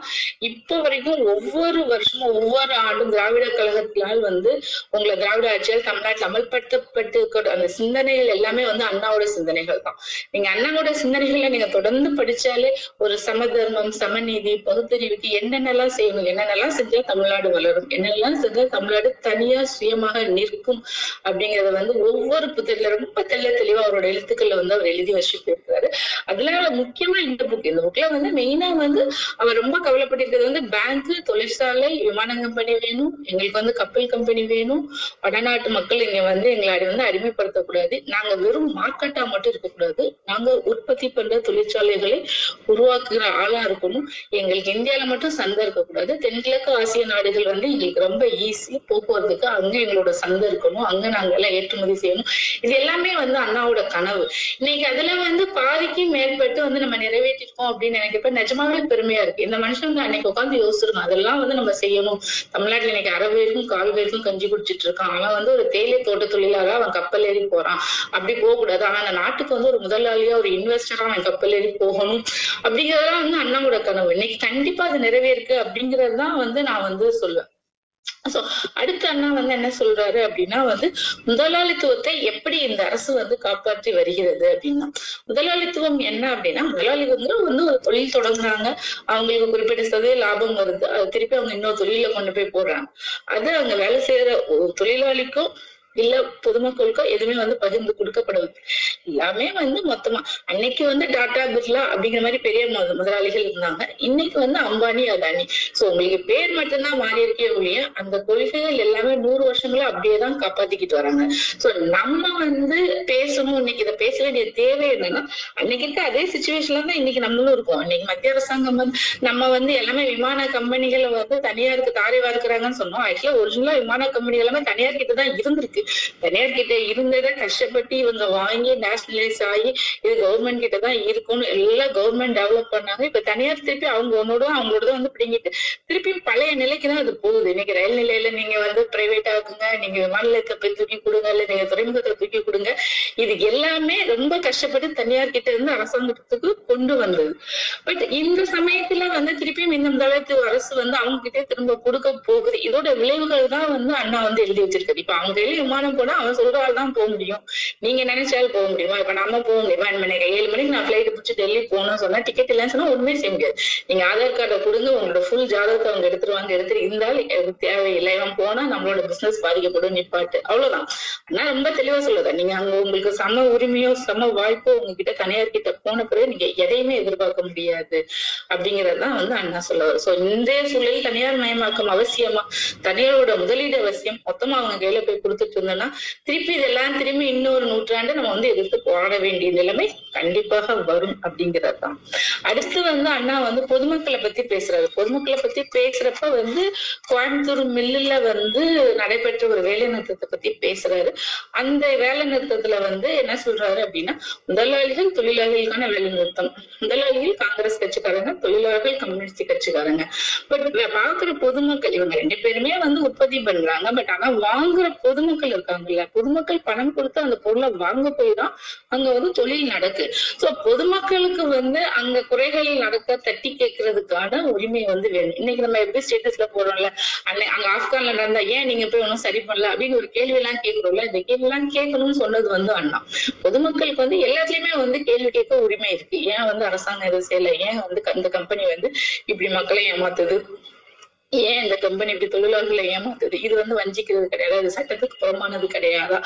இப்ப வரைக்கும் ஒவ்வொரு வருஷமும் ஒவ்வொரு ஆண்டும் திராவிட கழகத்தினால் வந்து உங்களை திராவிட ஆட்சியால் தமிழ்நாட்டில் அமல்படுத்தப்பட்டு அந்த சிந்தனைகள் எல்லாமே வந்து அண்ணாவோட சிந்தனைகள் தான். நீங்க அண்ணாவோட சிந்தனைகளை நீங்க தொடர்ந்து படிச்சாலே ஒரு சமதர்மம் சமநீதி பகுத்தறிவுக்கு என்னென்னலாம் செய்யணும் என்னென்னலாம் செஞ்சா தமிழ்நாடு வளரும் என்னெல்லாம் செஞ்சா தமிழ்நாடு தனியா சுயமாக நிற்கும் அப்படிங்கறத வந்து ஒவ்வொரு புத்தகத்துல ரொம்ப தெள்ள தெளிவா அவரோட எழுத்துக்கள்ல வந்து அவர் எழுதி வச்சுட்டு இருக்காரு அதனால முக்கியமா இந்த புக் இந்த புக்ல வந்து மெயினா வந்து அவர் ரொம்ப கவலைப்பட்டிருக்கிறது வந்து பேங்க் தொழிற்சாலை விமான கம்பெனி வேணும் எங்களுக்கு வந்து கப்பல் கம்பெனி வேணும் வடநாட்டு மக்கள் இங்க வந்து எங்களை வந்து அடிமைப்படுத்தக்கூடாது. நாங்க வெறும் மார்க்கெட்டா மட்டும் இருக்கக்கூடாது. நாங்க உற்பத்தி பண்ற தொழிற்சாலைகளை உருவாக்குகிற ஆளா இருக்கணும். எங்களுக்கு இந்தியால மட்டும் சந்தை இருக்கக்கூடாது. தென்கிழக்கு ஆசிய நாடுகள் வந்து எங்களுக்கு ரொம்ப ஈஸி போக்குவரத்துக்கு அங்க எங்களோட சந்தை இருக்கணும். அங்க நாங்க எல்லாம் ஏற்றுமதி செய்யணும். இது எல்லாமே வந்து அண்ணாவோட கனவு. இன்னைக்கு அதுல வந்து பாதிக்கும் மேற்பட்டு வந்து நம்ம நிறைவேற்றிருக்கோம் அப்படின்னு நினைக்கிறப்ப நிஜமாவே பெருமையா இருக்கு. இந்த மனுஷன் வந்து அன்னைக்கு உட்காந்து யோசிச்சிருக்கோம். அதெல்லாம் வந்து நம்ம செய்யணும். தமிழ்நாட்டுல இன்னைக்கு அரை பேருக்கும் கால் பேருக்கும் கஞ்சி குடிச்சிட்டு இருக்கான். அவன் வந்து ஒரு தேயிலை தோட்ட தொழிலாளா அவன் கப்பல் ஏறி போறான். அப்படி போக கூடாது ஆனா அந்த நாட்டுக்கு வந்து ஒரு முதலாளியா ஒரு இன்வெஸ்டரா அவன் கப்பல் ஏறி போகணும். அப்படிங்கறதெல்லாம் வந்து அண்ணாவோட கனவு. இன்னைக்கு கண்டிப்பா அது நிறைவேற்கு அப்படிங்கறதுதான் வந்து நான் வந்து சொல்லுவேன் சோ அடுத்து அண்ணா வந்து என்ன சொல்றாரு அப்படின்னா வந்து முதலாளித்துவத்தை எப்படி இந்த அரசு வந்து காப்பாற்றி வருகிறது அப்படின்னா முதலாளித்துவம் என்ன அப்படின்னா முதலாளித்துவம் வந்து ஒரு தொழில் தொடங்குறாங்க. அவங்களுக்கு குறிப்பிட்ட சதவீத லாபம் வருது. அது திருப்பி அவங்க இன்னொரு தொழில கொண்டு போய் போடுறாங்க. அது அங்க வேலை செய்யற தொழிலாளிக்கும் இல்ல பொதுமக்களுக்கோ எதுவுமே வந்து பகிர்ந்து கொடுக்கப்படாது எல்லாமே வந்து மொத்தமா. அன்னைக்கு வந்து டாடா பிர்லா அப்படிங்கிற மாதிரி பெரிய முதலாளிகள் இருந்தாங்க. இன்னைக்கு வந்து அம்பானி அதானி. சோ உங்களுக்கு பேர் மட்டும்தான் மாறி இருக்கே ஒழிய அந்த கொள்கைகள் எல்லாமே நூறு வருஷங்களா அப்படியே தான் காப்பாத்திக்கிட்டு வராங்க. சோ நம்ம வந்து பேசணும். இன்னைக்கு இதை பேச வேண்டிய தேவை என்னன்னா அன்னைக்கு இருக்க அதே சுச்சுவேஷன்ல தான் இன்னைக்கு நம்மளும் இருக்கோம். இன்னைக்கு மத்திய அரசாங்கம் வந்து நம்ம வந்து எல்லாமே விமான கம்பெனிகளை வந்து தனியாருக்கு தாரை வார்க்கிறாங்கன்னு சொன்னோம். ஆக்சுவலா ஒரிஜினலா விமான கம்பெனி எல்லாமே தனியார் கிட்ட தான் இருந்திருக்கு. தனியார் கிட்ட இருந்ததை கஷ்டப்பட்டு இவங்க வாங்கி நேஷனலைஸ் ஆகி இது கவர்மெண்ட் கிட்ட தான் இருக்கும்னு எல்லாம் கவர்மெண்ட் டெவலப் பண்ணாங்க. இப்ப தனியார் திருப்பி அவங்க ஒன்னோட அவங்களோட வந்து பிடிங்கிட்டு. திருப்பி பழைய நிலைக்கு தான் அது போகுது. இன்னைக்கு ரயில் நிலையில நீங்க வந்து பிரைவேட் ஆக்குங்க நீங்க விமானத்தை போய் தூக்கி கொடுங்க. இல்ல நீங்க துறைமுகத்தை தூக்கி கொடுங்க. இது எல்லாமே ரொம்ப கஷ்டப்பட்டு தனியார் கிட்ட இருந்து அரசாங்கத்துக்கு கொண்டு வந்தது. பட் இந்த சமயத்துல வந்து திருப்பியும் இந்த முதலத்து அரசு வந்து அவங்க கிட்டே திரும்ப கொடுக்க போகுது. இதோட விளைவுகள் தான் வந்து அண்ணா வந்து எழுதி வச்சிருக்காரு. இப்ப அவங்க கையில விமானம் போனா அவன் சொல்றாள் தான் போக முடியும். நீங்க நினைச்சாலும் போக முடியுமா? இப்ப நம்ம போக முடியுமா? என் மணிக்கு ஏழு மணிக்கு நான் பிளைட் பிடிச்சி டெல்லி போகணும்னு சொன்னா டிக்கெட் இல்லைன்னு சொன்னா ஒண்ணுமே செய்ய முடியாது. நீங்க ஆதார் கார்டை கொடுங்க உங்களோட ஃபுல் ஜாதகத்தை அவங்க எடுத்துருவாங்க எடுத்துட்டு இருந்தால் எனக்கு தேவையில்லை. இவன் போனா நம்மளோட பிசினஸ் பாதிக்கப்படும் நிப்பாட்டு. அவ்வளவுதான். ஆனா ரொம்ப தெளிவா சொல்லுதா நீங்க அங்க உங்களுக்கு சம உரிமையோ சம வாய்ப்போ உங்ககிட்ட தனியார் கிட்ட போன பிறகு நீங்க எதையுமே எதிர்பார்க்க முடியாது. அப்படிங்கறதுதான் வந்து அண்ணா சொல்லுவார் சோ இந்த சூழலில் தனியார் மயமாக்கம் அவசியமா? தனியாரோட முதலீடு அவசியம். மொத்தமா அவங்க கையில போய் கொடுத்துட்டு இருந்தோம்னா திருப்பி இதெல்லாம் திரும்பி இன்னொரு நூற்றாண்டு நம்ம வந்து எதிர்த்து போராட வேண்டிய நிலைமை கண்டிப்பாக வரும் அப்படிங்கிறது தான் அடுத்து வந்து அண்ணா வந்து பொதுமக்களை பத்தி பேசுறாரு. பொதுமக்களை பத்தி பேசுறப்ப வந்து கோயம்புத்தூர் மில்லுல வந்து நடைபெற்ற ஒரு வேலை நிறுத்தத்தை பத்தி பேசுறாரு. அந்த வேலை நிறுத்தத்துல வந்து என்ன சொல்றாரு அப்படின்னா முதலாளிகள் தொழிலாளிகளுக்கான வேலை நிறுத்தம். முதலாளிகள் காங்கிரஸ் கட்சிக்காரங்க தொழிலாளர்கள் கம்யூனிஸ்ட் கட்சிக்காரங்க. பட் பாக்குற பொதுமக்கள் இவங்க ரெண்டு பேருமே வந்து உற்பத்தி பண்றாங்க. பட் ஆனா வாங்குற பொதுமக்கள் இருக்காங்கல்ல பொதுமக்கள் பணம் கொடுத்து அந்த பொருளை வாங்க போய் தான் அங்க வந்து தொழில் நடக்கு. சோ பொதுமக்களுக்கு வந்து அங்க குறைகள் நடக்க தட்டி கேட்கறதுக்கான உரிமை வந்து வேணும். இன்னைக்கு நம்ம எப்படி ஸ்டேட்டஸ்ல போறோம்ல அன்னை அங்க ஆப்கான்ல நடந்தா ஏன் நீங்க போய் ஒன்னும் சரி பண்ணல அப்படின்னு ஒரு கேள்வி எல்லாம் கேட்கிறோம்ல இந்த கேள்வி எல்லாம் கேட்கணும்னு சொன்னது வந்து அண்ணா. பொதுமக்களுக்கு வந்து எல்லாத்துலயுமே வந்து கேள்வி கேட்க உரிமை இருக்கு. ஏன் வந்து அரசாங்கம் எதுவும் செய்யல? ஏன் வந்து இந்த கம்பெனி வந்து இப்படி மக்களை ஏமாத்துது? ஏன் இந்த கம்பெனி இப்படி தொழிலாளர்களை ஏமாத்துது? இது வந்து வஞ்சிக்கிறது கிடையாது அது சட்டத்துக்கு புறமானது கிடையாதா?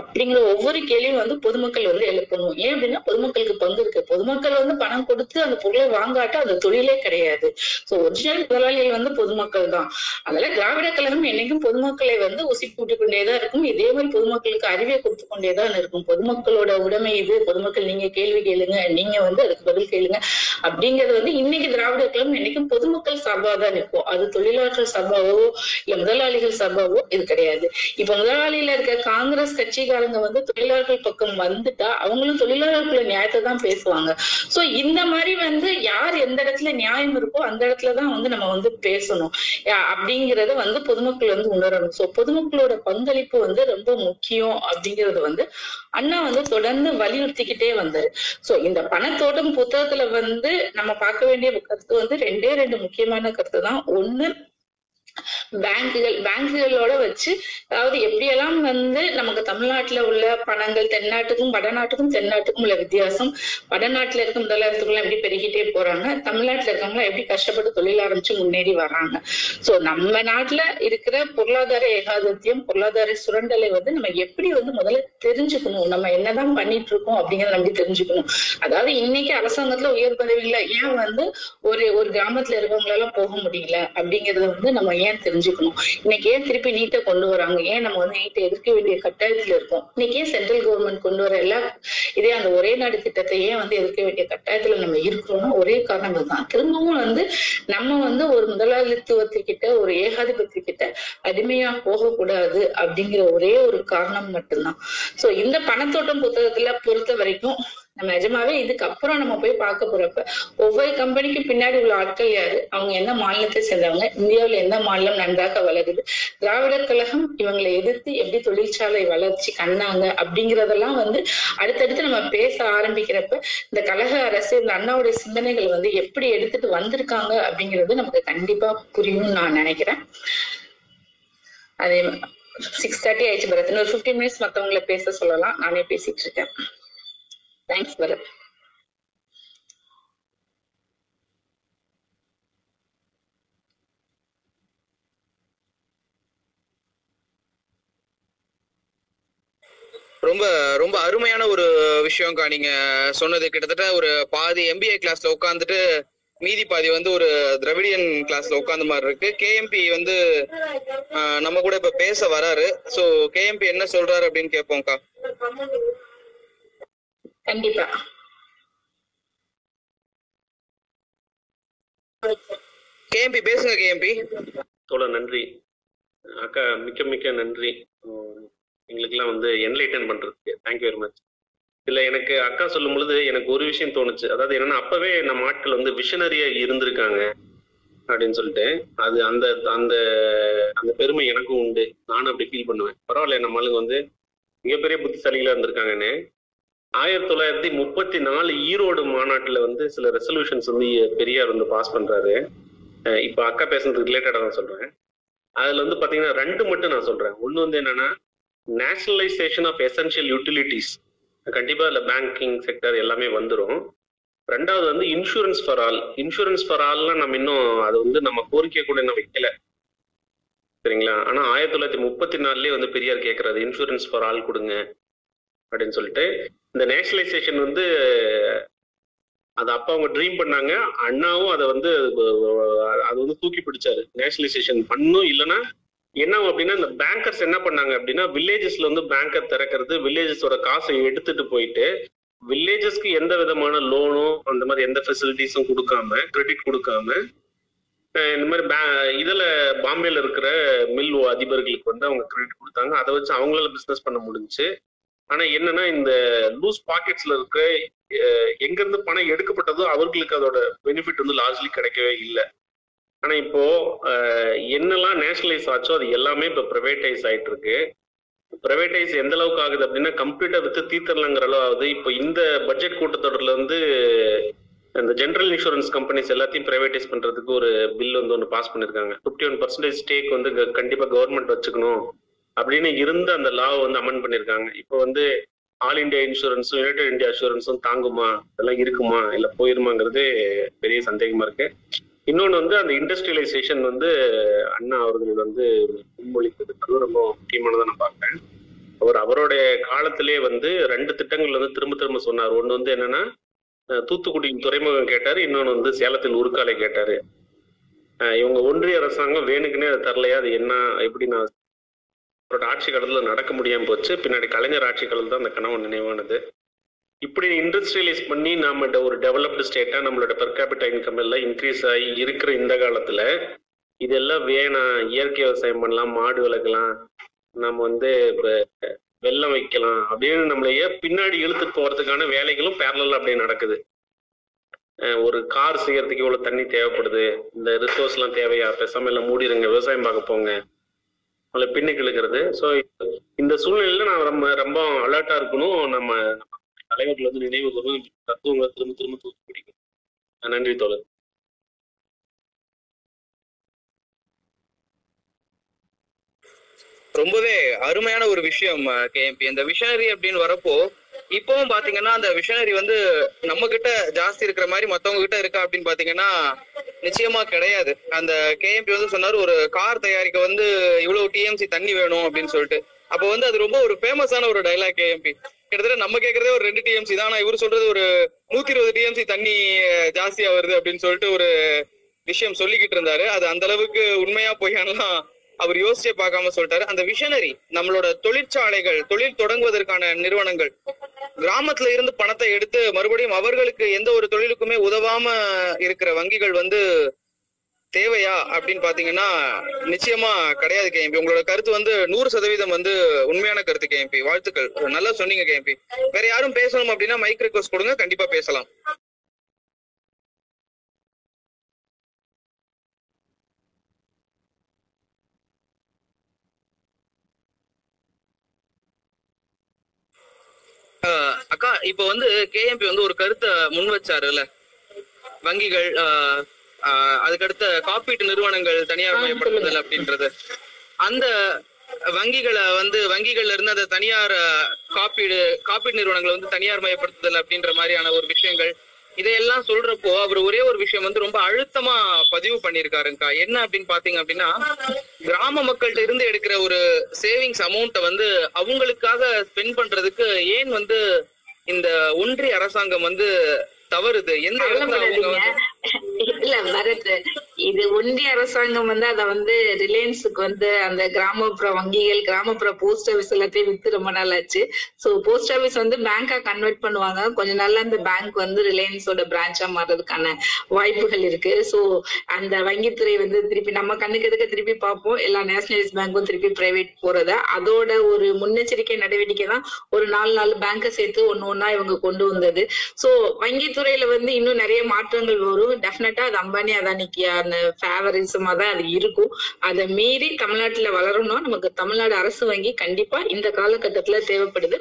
அப்படிங்கிற ஒவ்வொரு கேள்வியும் வந்து பொதுமக்கள் வந்து எழுப்பணும். ஏன் அப்படின்னா பொதுமக்களுக்கு பங்கு இருக்கு. பொதுமக்கள் வந்து பணம் கொடுத்து அந்த பொருளை வாங்காட்ட அந்த தொழிலே கிடையாது. சோ ஒரிஜினல் முதலாளிகள் வந்து பொதுமக்கள் தான். அதனால திராவிட கழகம் என்னைக்கும் பொதுமக்களை வந்து உசி கூட்டிக் கொண்டேதான் இருக்கும். இதே மாதிரி பொதுமக்களுக்கு அறிவை கொடுத்து கொண்டேதான் இருக்கும். பொதுமக்களோட உடைமை இது. பொதுமக்கள் நீங்க கேள்வி கேளுங்க நீங்க வந்து அதுக்கு பதில் கேளுங்க. அப்படிங்கறது வந்து இன்னைக்கு திராவிட கழகம் என்னைக்கும் பொதுமக்கள் சார்பாக தான் இருக்கும். அது தொழிலாளர்கள் சபாவோ இல்ல முதலாளிகள் சபாவோ இது கிடையாது. இப்ப முதலாளியில இருக்க காங்கிரஸ் கட்சிக்காரங்க வந்து தொழிலாளர்கள் பக்கம் வந்துட்டா அவங்களும் தொழிலாளர்களுக்குள்ள நியாயத்தை தான் பேசுவாங்க. சோ இந்த மாதிரி வந்து யார் எந்த இடத்துல நியாயம் இருக்கோ அந்த இடத்துலதான் வந்து நம்ம வந்து பேசணும். அப்படிங்கறத வந்து பொதுமக்கள் வந்து உணரணும். சோ பொதுமக்களோட பங்களிப்பு வந்து ரொம்ப முக்கியம் அப்படிங்கறது வந்து அண்ணா வந்து தொடர்ந்து வலியுறுத்திக்கிட்டே வந்தாரு. சோ இந்த பணத்தோட்டம் புத்தகத்துல வந்து நம்ம பார்க்க வேண்டிய கருத்து வந்து ரெண்டே ரெண்டு முக்கியமான கருத்து தான். ஒண்ணு பேங்குகள் பேங்குகளோட வச்சு அதாவது எப்படியெல்லாம் வந்து நமக்கு தமிழ்நாட்டுல உள்ள பணங்கள் தென்னாட்டுக்கும் வடநாட்டுக்கும் தென்னாட்டுக்கும் உள்ள வித்தியாசம் வடநாட்டுல இருக்க முதலாளித்துக்குள்ள எப்படி பெருகிட்டே போறாங்க தமிழ்நாட்டுல இருக்கவங்க எப்படி கஷ்டப்பட்டு தொழில் ஆரம்பிச்சு முன்னேறி வர்றாங்க சோ நம்ம நாட்டுல இருக்கிற பொருளாதார ஏகாதத்தியம் பொருளாதார சுரண்டலை வந்து நம்ம எப்படி வந்து முதல்ல தெரிஞ்சுக்கணும் நம்ம என்னதான் பண்ணிட்டு இருக்கோம் அப்படிங்கறத நம்ம தெரிஞ்சுக்கணும். அதாவது இன்னைக்கு அரசாங்கத்துல உயர் பதவிகள ஏன் வந்து ஒரு ஒரு கிராமத்துல இருக்கவங்களால போக முடியல அப்படிங்கறத வந்து நம்ம ஏன் தெரிஞ்சுக்கணும்? இன்னைக்கு ஏன் திருப்பி நீட்டை கொண்டு வராங்க? ஏன் நம்ம வந்து நீட்டை எதிர்க்க வேண்டிய கட்டாயத்துல இருக்கோம்? இன்னைக்கு ஏன் சென்ட்ரல் கவர்மெண்ட் கொண்டு வர எல்லா இதே அந்த ஒரே நாடு திட்டத்தை ஏன் வந்து எதிர்க்க வேண்டிய கட்டாயத்துல நம்ம இருக்கிறோம்னா ஒரே காரணம் தான். திரும்பவும் வந்து நம்ம வந்து ஒரு முதலாளித்துவத்துக்கிட்ட ஒரு ஏகாதிபத்தியக்கிட்ட அடிமையா போகக்கூடாது அப்படிங்கிற ஒரே ஒரு காரணம் மட்டும்தான். சோ இந்த பணத்தோட்டம் புத்தகத்துல பொறுத்த வரைக்கும் நம்ம நிஜமாவே இதுக்கு அப்புறம் நம்ம போய் பார்க்க போறப்ப ஒவ்வொரு கம்பெனிக்கு பின்னாடி உள்ள ஆட்கள் யாரு? அவங்க என்ன மாநிலத்தை சேர்ந்தவங்க? இந்தியாவுல எந்த மாநிலம் நன்றாக வளருது? திராவிடர் கழகம் இவங்களை எதிர்த்து எப்படி தொழிற்சாலை வளர்ச்சி கண்ணாங்க அப்படிங்கறதெல்லாம் வந்து அடுத்தடுத்து நம்ம பேச ஆரம்பிக்கிறப்ப இந்த கழக அரசு இந்த அண்ணாவுடைய சிந்தனைகள் வந்து எப்படி எடுத்துட்டு வந்திருக்காங்க அப்படிங்கிறது நமக்கு கண்டிப்பா புரியும்னு நான் நினைக்கிறேன். அதே சிக்ஸ் தேர்ட்டி ஆயிடுச்சு பரத். இன்னொரு ஃபிஃப்டீன் மினிட்ஸ் மத்தவங்களை பேச சொல்லலாம். நானே பேசிட்டு இருக்கேன். தேங்க்ஸ் பரத் ரொம்ப ரொம்ப அருமையான ஒரு விஷயம்க்கா நீங்க சொன்னது. கிட்டத்தட்ட ஒரு பாதி எம்பிஏ கிளாஸ்ல உட்காந்துட்டு மீதி பாதி வந்து ஒரு திரவிடியன் கிளாஸ்ல உட்கார்ந்த மாதிரி இருக்கு. கேஎம்பி வந்து நம்ம கூட இப்ப பேச வராரு. சோ கேஎம்பி என்ன சொல்றாரு அப்படின்னு கேட்போம்க்கா கண்டிப்பா. கேஎம்பி பேசுங்க கேஎம்பி. தோழர் நன்றி. அக்கா மிக்க மிக்க நன்றி. எங்களுக்கெல்லாம் வந்து என்லைட்டன் பண்றதுக்கு. தேங்க்யூ வெரி மச் இல்ல எனக்கு அக்கா சொல்லும் பொழுது எனக்கு ஒரு விஷயம் தோணுச்சு. அதாவது என்னன்னா அப்பவே நம்ம ஆட்கள் வந்து விஷனரியா இருந்திருக்காங்க அப்படின்னு சொல்லிட்டு. அது அந்த அந்த அந்த பெருமை எனக்கும் உண்டு. நானும் அப்படி ஃபீல் பண்ணுவேன். பரவாயில்ல நம்ம ஆளுங்க வந்து மிகப்பெரிய புத்திசாலிகளா இருந்திருக்காங்கன்னு. ஆயிரத்தி தொள்ளாயிரத்தி முப்பத்தி நாலு ஈரோடு மாநாட்டில் வந்து சில ரெசல்யூஷன்ஸ் வந்து பெரியார் வந்து பாஸ் பண்றாரு. இப்போ அக்கா பேசுனதுக்கு ரிலேட்டடாக தான் சொல்றேன். அதுல வந்து பாத்தீங்கன்னா ரெண்டு மட்டும் நான் சொல்றேன். ஒன்று வந்து என்னன்னா நேஷனலைசேஷன் ஆஃப் எசென்ஷியல் யூட்டிலிட்டிஸ் கண்டிப்பா அதில் பேங்கிங் செக்டர் எல்லாமே வந்துடும் ரெண்டாவது வந்து insurance for all insurance for ஆல்லாம் நம்ம இன்னும் அது வந்து நம்ம கோரிக்கை கூட இன்னும் வைக்கல. சரிங்களா? ஆனா ஆயிரத்தி தொள்ளாயிரத்தி முப்பத்தி நாலுலயே வந்து பெரியார் கேட்கறாரு இன்சூரன்ஸ் ஃபார் ஆல் கொடுங்க. அப்படின்னு சொல்லிட்டு இந்த நேஷனலைசேஷன் வந்து அது அப்ப அவங்க ட்ரீம் பண்ணாங்க. அண்ணாவும் அதை வந்து அது வந்து தூக்கி பிடிச்சாரு. நேஷனலைசேஷன் பண்ணும் இல்லைன்னா என்ன அப்படின்னா இந்த பேங்கர்ஸ் என்ன பண்ணாங்க அப்படின்னா வில்லேஜஸ்ல வந்து பேங்கர் திறக்கிறது வில்லேஜஸோட காசை எடுத்துட்டு போயிட்டு வில்லேஜஸ்க்கு எந்த விதமான லோனும் அந்த மாதிரி எந்த ஃபெசிலிட்டிஸும் கொடுக்காம கிரெடிட் கொடுக்காம இந்த மாதிரி பே- இதில் பாம்பேல இருக்கிற மில் அதிபர்களுக்கு வந்து அவங்க கிரெடிட் கொடுத்தாங்க. அதை வச்சு அவங்களால பிஸ்னஸ் பண்ண முடிஞ்சு ஆனா என்னன்னா இந்த லூஸ் பாக்கெட்ஸ்ல இருக்க எங்கிருந்து பணம் எடுக்கப்பட்டதோ அவர்களுக்கு அதோட பெனிஃபிட் வந்து லார்ஜ்லி கிடைக்கவே இல்லை. ஆனா இப்போ என்னெல்லாம் நேஷனலைஸ் ஆச்சோ அது எல்லாமே இப்போ ப்ரைவேட்டைஸ் ஆயிட்டு இருக்கு ப்ரைவேட்டைஸ் எந்த அளவுக்கு ஆகுது அப்படின்னா கம்ப்ளீட்டா வித்து தீர்த்தரலங்கிற அளவு ஆகுது இப்போ இந்த பட்ஜெட் கூட்டத்தொடர்ல வந்து இந்த ஜென்ரல் இன்சூரன்ஸ் கம்பெனிஸ் எல்லாத்தையும் ப்ரைவேட்டைஸ் பண்றதுக்கு ஒரு பில் வந்து ஒன்று பாஸ் பண்ணிருக்காங்க. ஃபிஃப்டி ஒன் பர்சன்டேஜ் ஸ்டேக் வந்து கண்டிப்பா கவர்மெண்ட் வச்சுக்கணும். அப்படின்னு இருந்த அந்த லாவை வந்து அமெண்ட் பண்ணியிருக்காங்க இப்போ வந்து ஆல் இந்தியா இன்சூரன்ஸும் யுனைடெட் இந்தியா இன்சூரன்ஸும் தாங்குமா? இதெல்லாம் இருக்குமா? இல்லை போயிருமாங்கிறது பெரிய சந்தேகமா இருக்கு. இன்னொன்று வந்து அந்த இண்டஸ்ட்ரியலைசேஷன் வந்து அண்ணா அவர்கள் வந்து முன்மொழித்ததுக்கு ரொம்ப முக்கியமானதை நான் பார்க்குறேன். அவர் அவருடைய காலத்திலே வந்து ரெண்டு திட்டங்கள் வந்து திரும்ப திரும்ப சொன்னார். ஒன்று வந்து என்னன்னா தூத்துக்குடியின் தூத்துக்குடி துறைமுகம் கேட்டார். இன்னொன்று வந்து சேலத்தில் உருக்காலை கேட்டார். இவங்க ஒன்றிய அரசாங்கம் வேணுக்குன்னே அதை தரலையா? அது என்ன? எப்படி நான் அவரோட ஆட்சி காலத்தில் நடக்க முடியாமல் போச்சு. பின்னாடி கலைஞர் ஆட்சி காலத்தில் தான் அந்த கனவு நினைவானது. இப்படி இண்டஸ்ட்ரியலைஸ் பண்ணி நாம ஒரு டெவலப்டு ஸ்டேட்டாக நம்மளோட பெர் இன்கம் எல்லாம் இன்க்ரீஸ் ஆகி இருக்கிற இந்த காலத்தில் இதெல்லாம் வேணாம் இயற்கை விவசாயம் பண்ணலாம் மாடு வளர்க்கலாம் நம்ம வந்து இப்போ வெள்ளம் வைக்கலாம் அப்படின்னு நம்மளையே பின்னாடி இழுத்து போகிறதுக்கான வேலைகளும் பேரலல் அப்படியே நடக்குது. ஒரு கார் செய்யறதுக்கு இவ்வளோ தண்ணி தேவைப்படுது. இந்த ரிசோர்ஸ்லாம் தேவையா? பேசாம எல்லாம் மூடிடுங்க விவசாயம் பார்க்க போங்க. அதில் பின்னுக்கு இழுக்கிறது ஸோ இந்த சூழ்நிலையில நான் ரொம்ப ரொம்ப அலர்ட்டா இருக்கணும். நம்ம தலைவர்கள் வந்து நினைவு கூறும் தத்துவங்களை திரும்ப திரும்ப தூக்கி பிடிக்கும் நன்றி தோழர். ரொம்பவே அருமையான ஒரு விஷயம் கேஎம்பி. இந்த விஷனரி அப்படின்னு வரப்போ இப்பவும் பாத்தீங்கன்னா அந்த விஷனரி வந்து நம்ம கிட்ட ஜாஸ்தி இருக்கிற மாதிரி மத்தவங்க கிட்ட இருக்கா அப்படின்னு பாத்தீங்கன்னா நிச்சயமா கிடையாது. அந்த கேஎம்பி வந்து சொன்னாரு ஒரு கார் தயாரிக்க வந்து இவ்வளவு டிஎம்சி தண்ணி வேணும் அப்படின்னு சொல்லிட்டு. அப்போ வந்து அது ரொம்ப ஒரு ஃபேமஸான ஒரு டைலாக் கேஎம்பி கிட்டத்தட்ட நம்ம கேக்குறதே ஒரு ரெண்டு டிஎம்சி தான். ஆனா இவர் சொல்றது ஒரு நூத்தி இருபது டிஎம்சி தண்ணி ஜாஸ்தியா வருது அப்படின்னு சொல்லிட்டு ஒரு விஷயம் சொல்லிக்கிட்டு இருந்தாரு. அது அந்த அளவுக்கு உண்மையா பொய்யானலாம் அவர் யோசிச்சே பார்க்காம சொல்லிட்டாரு. அந்த விஷனரி நம்மளோட தொழிற்சாலைகள் தொழில் தொடங்குவதற்கான நிறுவனங்கள் கிராமத்துல இருந்து பணத்தை எடுத்து மறுபடியும் அவர்களுக்கு எந்த ஒரு தொழிலுக்குமே உதவாம இருக்கிற வங்கிகள் வந்து தேவையா அப்படின்னு பாத்தீங்கன்னா நிச்சயமா கிடையாது கேஎம்பி. உங்களோட கருத்து வந்து நூறு சதவீதம் வந்து உண்மையான கருத்து கேஎம்பி. வாழ்த்துக்கள். நல்லா சொன்னீங்க கேஎம்பி. வேற யாரும் பேசணும் அப்படின்னா மைக் ரிக்வஸ்ட் கொடுங்க. கண்டிப்பா பேசலாம். இப்ப வந்து கேஎம்பி வந்து ஒரு கருத்தை முன் வச்சாருல்ல? வங்கிகள் அதுக்கடுத்த காப்பீட்டு நிறுவனங்கள் தனியார் மயப்படுத்துதல் அப்படின்றது. அந்த வங்கிகளை வந்து வங்கிகள்ல இருந்து அந்த தனியார் காப்பீடு காப்பீடு நிறுவனங்களை வந்து தனியார் மயப்படுத்துதல் அப்படின்ற மாதிரியான ஒரு விஷயங்கள் இதையெல்லாம் சொல்றப்போ அவர் ஒரே ஒரு விஷயம் வந்து ரொம்ப அழுத்தமா பதிவு பண்ணியிருக்காருங்கக்கா. என்ன அப்படின்னு பாத்தீங்க அப்படின்னா கிராம மக்கள்கிட்ட இருந்து எடுக்கிற ஒரு சேவிங்ஸ் அமௌண்ட்டை வந்து அவங்களுக்காக ஸ்பெண்ட் பண்றதுக்கு ஏன் வந்து இந்த ஒன்றிய அரசாங்கம் வந்து தவறுது. எந்த இடத்துல அவங்க வந்து இல்ல பரத் இது ஒன்றிய அரசாங்கம் வந்து அத வந்து ரிலையன்ஸுக்கு வந்து அந்த கிராமப்புற வங்கிகள் கிராமப்புற போஸ்ட் ஆபீஸ் எல்லாத்தையும் வித்து ரொம்ப நாள் ஆச்சு. சோ போஸ்ட் ஆபீஸ் வந்து பேங்கா கன்வெர்ட் பண்ணுவாங்க. கொஞ்ச நாள்ல அந்த பேங்க் வந்து ரிலையன்ஸோட பிரான்ச்சா மாறதுக்கான வாய்ப்புகள் இருக்கு. சோ அந்த வங்கித்துறை வந்து திருப்பி நம்ம கண்ணுக்கு எதுக்க திருப்பி பார்ப்போம். எல்லா நேஷனலைஸ் பேங்க்கும் திருப்பி பிரைவேட் போறத. அதோட ஒரு முன்னெச்சரிக்கை நடவடிக்கை தான் ஒரு நாலு நாலு பேங்கை சேர்த்து ஒண்ணு ஒன்னா இவங்க கொண்டு வந்தது. சோ வங்கித்துறையில வந்து இன்னும் நிறைய மாற்றங்கள் வரும். டெஃபினட்டா அது அம்பானி அதானிக்கான ஃபேவரிசமா தான் அது இருக்கும். அதை மீறி தமிழ்நாட்டுல வளரணும். நமக்கு தமிழ்நாடு அரசு வங்கி கண்டிப்பா இந்த காலகட்டத்துல தேவைப்படுது.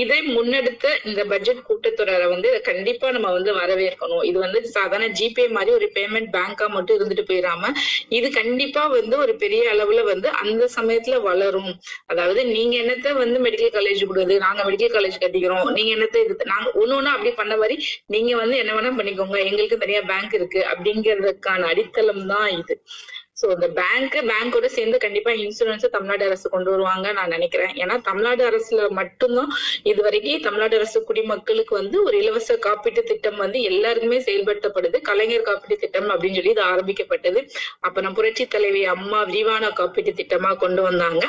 இதை முன்னெடுத்த இந்த பட்ஜெட் கூட்டத்தொடரை வந்து இதை கண்டிப்பா நம்ம வந்து வரவேற்கணும். இது வந்து சாதாரண ஜிபே மாதிரி ஒரு பேமெண்ட் பேங்கா மட்டும் இருந்துட்டு போயிடாம இது கண்டிப்பா வந்து ஒரு பெரிய அளவுல வந்து அந்த சமயத்துல வளரும். அதாவது நீங்க என்னத்த வந்து மெடிக்கல் காலேஜ் கொடுக்குது? நாங்க மெடிக்கல் காலேஜ் கட்டிக்கிறோம். நீங்க என்னத்த இது நாங்க ஒண்ணு ஒண்ணு அப்படி பண்ண மாதிரி நீங்க வந்து என்ன வேணா பண்ணிக்கோங்க. எங்களுக்கு தனியா பேங்க் இருக்கு அப்படிங்கிறதுக்கான அடித்தளம் தான் இது. சோ இந்த பேங்க் பேங்கோட சேர்ந்து கண்டிப்பா இன்சூரன்ஸ் தமிழ்நாடு அரசு கொண்டு வருவாங்க நான் நினைக்கிறேன். ஏன்னா தமிழ்நாடு அரசுல மட்டும்தான் இது வரைக்கும் தமிழ்நாடு அரசு குடிமக்களுக்கு வந்து ஒரு இலவச காப்பீட்டு திட்டம் வந்து எல்லாருக்குமே செயல்படுத்தப்படுது. கலைஞர் காப்பீட்டு திட்டம் அப்படின்னு சொல்லி இது ஆரம்பிக்கப்பட்டது. அப்ப நம்ம புரட்சி தலைவி அம்மா விரிவான காப்பீட்டு திட்டமா கொண்டு வந்தாங்க.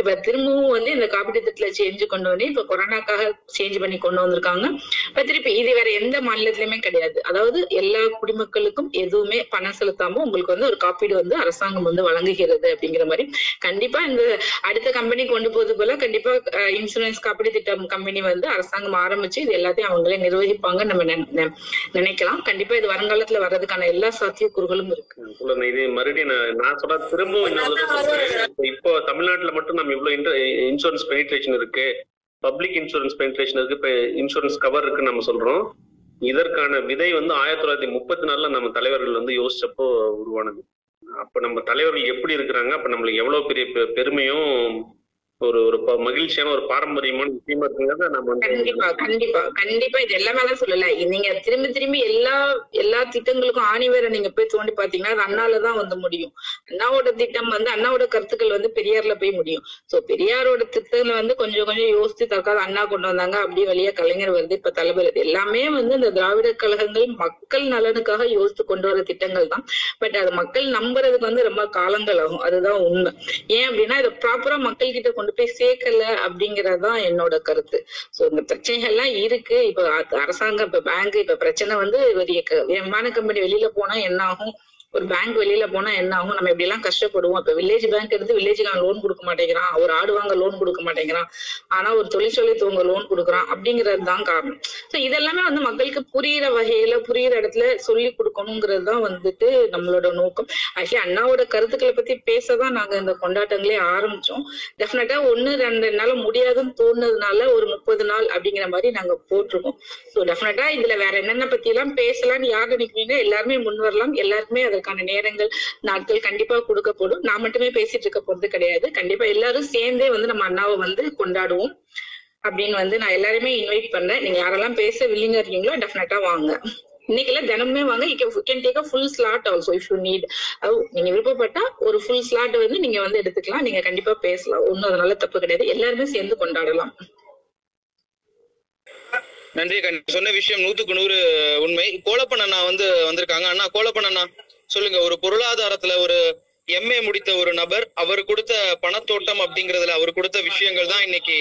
இப்ப திரும்பவும் வந்து இந்த காப்பீட்டு திட்டத்துல சேஞ்சு கொண்டு வந்து இப்ப கொரோனாக்காக சேஞ்ச் பண்ணி கொண்டு வந்திருக்காங்க. இப்ப திருப்பி இது வேற எந்த மாநிலத்திலயுமே கிடையாது. அதாவது எல்லா குடிமக்களுக்கும் எதுவுமே பணம் செலுத்தாம உங்களுக்கு வந்து ஒரு காப்பீடு வந்து அரசு அரசாங்கம் வந்து வழங்குகிறது அப்படிங்கிற மாதிரி. கண்டிப்பா இந்த அடுத்த கம்பெனி கொண்டு போது போல கண்டிப்பா இன்சூரன்ஸ் காப்பீடு திட்டம் கம்பெனி வந்து அரசாங்கம் ஆரம்பிச்சு இது எல்லாத்தையும் அவங்களே நிர்வகிப்பாங்க நம்ம நினைக்கலாம். கண்டிப்பா இது வருங்காலத்துல வர்றதுக்கான எல்லா சாத்தியக்கூறுகளும் இருக்கு. இது மறுபடியும் நான் நான் சொல்ற திரும்பவும் இன்னொரு இப்போ இப்போ தமிழ்நாட்டுல மட்டும் நம்ம இவ்வளவு இன்சூரன்ஸ் பெனிட்ரேஷன் இருக்கு. பப்ளிக் இன்சூரன்ஸ் பெனிட்ரேஷன் இருக்கு. இப்ப இன்சூரன்ஸ் கவர் இருக்குன்னு நம்ம சொல்றோம். இதற்கான விதை வந்து ஆயிரத்தி தொள்ளாயிரத்தி முப்பத்தி நாலுல நம்ம தலைவர்கள் வந்து யோசிச்சப்போ உருவானது. அப்ப நம்ம தலைவர்கள் எப்படி இருக்கிறாங்க? அப்ப நம்மளுக்கு எவ்வளவு பெரிய பெருமையும் ஒரு ஒரு மகிழ்ச்சியான ஒரு பாரம்பரியமான விஷயமா இருக்குங்கிறத நம்ம கண்டிப்பா கண்டிப்பா கண்டிப்பா இது எல்லாமே தான் சொல்லல. நீங்க திரும்பி திரும்பி எல்லா எல்லா திட்டங்களுக்கும் ஆணி வேற நீங்க போய் தோண்டி பாத்தீங்கன்னா அது அண்ணாலதான் வந்து முடியும். அண்ணாவோட திட்டம் வந்து அண்ணாவோட கருத்துக்கள் வந்து பெரியார்ல போய் முடியும். சோ பெரியாரோட திட்டங்களை வந்து கொஞ்சம் கொஞ்சம் யோசித்து தற்கால அண்ணா கொண்டு வந்தாங்க. அப்படியே வழியா கலைஞர் வருது இப்ப தலைவர் எல்லாமே வந்து இந்த திராவிட கழகங்கள் மக்கள் நலனுக்காக யோசித்து கொண்டு வர திட்டங்கள் தான். பட் அது மக்கள் நம்புறதுக்கு வந்து ரொம்ப காலங்கள் ஆகும். அதுதான் உண்மை. ஏன் அப்படின்னா இதை ப்ராப்பரா மக்கள் கிட்ட கொண்டு போய் சேர்க்கல அப்படிங்கறதுதான் என்னோட கருத்து. சோ இந்த பிரச்சனைகள் எல்லாம் இருக்கு. இப்ப அரசாங்கம் இப்ப பேங்க் இப்ப பிரச்சனை வந்து ஒரு எக்க- விமான கம்பெனி வெளியில போனா என்ன ஆகும் ஒரு பேங்க் வெளியில போனா என்ன ஆகும்? நம்ம இப்படி எல்லாம் கஷ்டப்படுவோம். இப்ப வில்லேஜ் பேங்க் எடுத்து வில்லேஜுக்கு லோன் கொடுக்க மாட்டேங்கிறான். ஒரு ஆடு வாங்க லோன் கொடுக்க மாட்டேங்கிறான். ஆனா ஒரு தொழிற்சாலை துவங்க லோன் கொடுக்குறான் அப்படிங்கிறது தான் காரணம். சோ இதெல்லாமே வந்து மக்களுக்கு புரியிற வகையில புரியிற இடத்துல சொல்லி கொடுக்கணுங்கிறது தான் வந்துட்டு நம்மளோட நோக்கம். ஆக்சுவலி அண்ணாவோட கருத்துக்களை பத்தி பேசதான் நாங்க இந்த கொண்டாட்டங்களே ஆரம்பிச்சோம். டெஃபினட்டா ஒண்ணு ரெண்டு நாள் முடியாதுன்னு தோணுனதுனால ஒரு முப்பது நாள் அப்படிங்கிற மாதிரி நாங்க போட்டிருக்கோம். சோ டெஃபினட்டா இதுல வேற என்னென்ன பத்தி எல்லாம் பேசலாம்னு யார் நினைக்கிறீங்க எல்லாருமே முன் வரலாம். எல்லாருக்குமே அதற்கான நேரங்கள் நாட்கள் கண்டிப்பா கொடுக்கப்படும் நான் மட்டுமே பேசிட்டு இருக்க போறது கிடையாது. கண்டிப்பா எல்லாரும் சேர்ந்தே வந்து நம்ம அண்ணாவை வந்து கொண்டாடுவோம். அப்படின்னு வந்து நான் எல்லாருமே இன்வைட் பண்றேன். நீங்க யாரெல்லாம் பேச வில்லிங்க இருக்கீங்களோ டெஃபினட்டா வாங்க. இன்னைக்குல தினமே வாங்க. You can take a full slot also if you need நீங்க விருப்பப்பட்டா ஒரு ஃபுல் ஸ்லாட் வந்து நீங்க வந்து எடுத்துக்கலாம். நீங்க கண்டிப்பா பேசலாம். ஒன்னும் அதனால தப்பு கிடையாது. எல்லாருமே சேர்ந்து கொண்டாடலாம். நன்றி. சொன்ன விஷயம் நூத்துக்கு நூறு உண்மை. கோலப்பன் அண்ணா வந்து வந்திருக்காங்க. அண்ணா கோலப்பன் அண்ணா. சொல்லுங்க ஒரு பொருளாதாரத்துல ஒரு எம்ஏ முடித்த ஒரு நபர் அவர் கொடுத்த பணத்தோட்டம் அப்படிங்கறதுல அவர் கொடுத்த விஷயங்கள் தான் இன்னைக்கு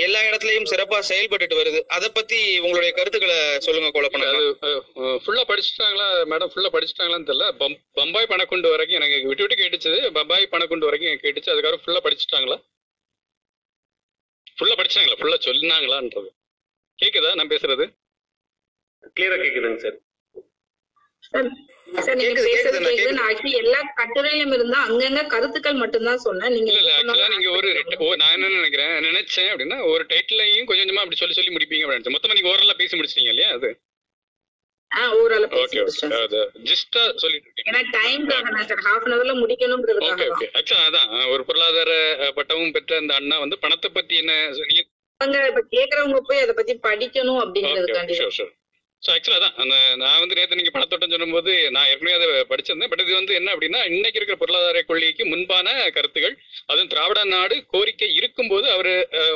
எல்லா இடத்துலயும் சிறப்பா செயல்பட்டுட்டு வருது. அதை பத்தி உங்களுடைய கருத்துக்களை சொல்லுங்க கோலப்பன் ஃபுல்லா படிச்சுட்டாங்களா? மேடம் ஃபுல்லா படிச்சுட்டாங்களான்னு தெரியல. பம்- பம்பாய் பணக்குண்டு வரைக்கும் எனக்கு விட்டு விட்டு கேட்டுச்சது பம்பாய் பணக்குண்டு வரைக்கும் எனக்கு கேட்டுச்சு. அதுக்கப்புறம் ஃபுல்லா படிச்சுட்டாங்களா? ஃபுல்லா படிச்சாங்களா ஃபுல்லா சொன்னாங்களான்றது. கேக்குதா? நான் பேசுறது? கிளியரா கேக்குதுங்க சார் சார் சார் நீங்க கேக்குது, பேசுறது கேக்குது, நான் கேக்குது. நான் ஆக்சுவலி எல்லா கட்டுரையிலும் இருந்தா அங்கங்க கருத்துக்கள் மட்டும்தான் சொன்னேன். நீங்க நீங்க ஒரு நான் என்ன நினைக்கிறேன்? நினைச்சேன் அப்படின்னா ஒரு டைட்டிலையும் கொஞ்சம் கொஞ்சமா அப்படி சொல்லி சொல்லி முடிப்பீங்க அப்படின்னு. மொத்தமா நீங்க ஓரளவு பேசி முடிச்சிட்டீங்க இல்லையா அது? ஒரு பொருளாதார பட்டமும் பெற்ற அந்த அண்ணா வந்து பணத்தை பத்தி என்ன கேக்குறவங்க போய் அதை பத்தி படிக்கணும் ஷூர் ஸோ ஆக்சுவலாக தான் அந்த நான் வந்து நேற்று நீங்கள் பணத்தோட்டம் சொல்லும்போது நான் ஏற்கனவே அதை படிச்சிருந்தேன். பட் இது வந்து என்ன அப்படின்னா இன்னைக்கு இருக்கிற பொருளாதார கொள்கைக்கு முன்பான கருத்துகள். அதுவும் திராவிட நாடு கோரிக்கை இருக்கும்போது அவர்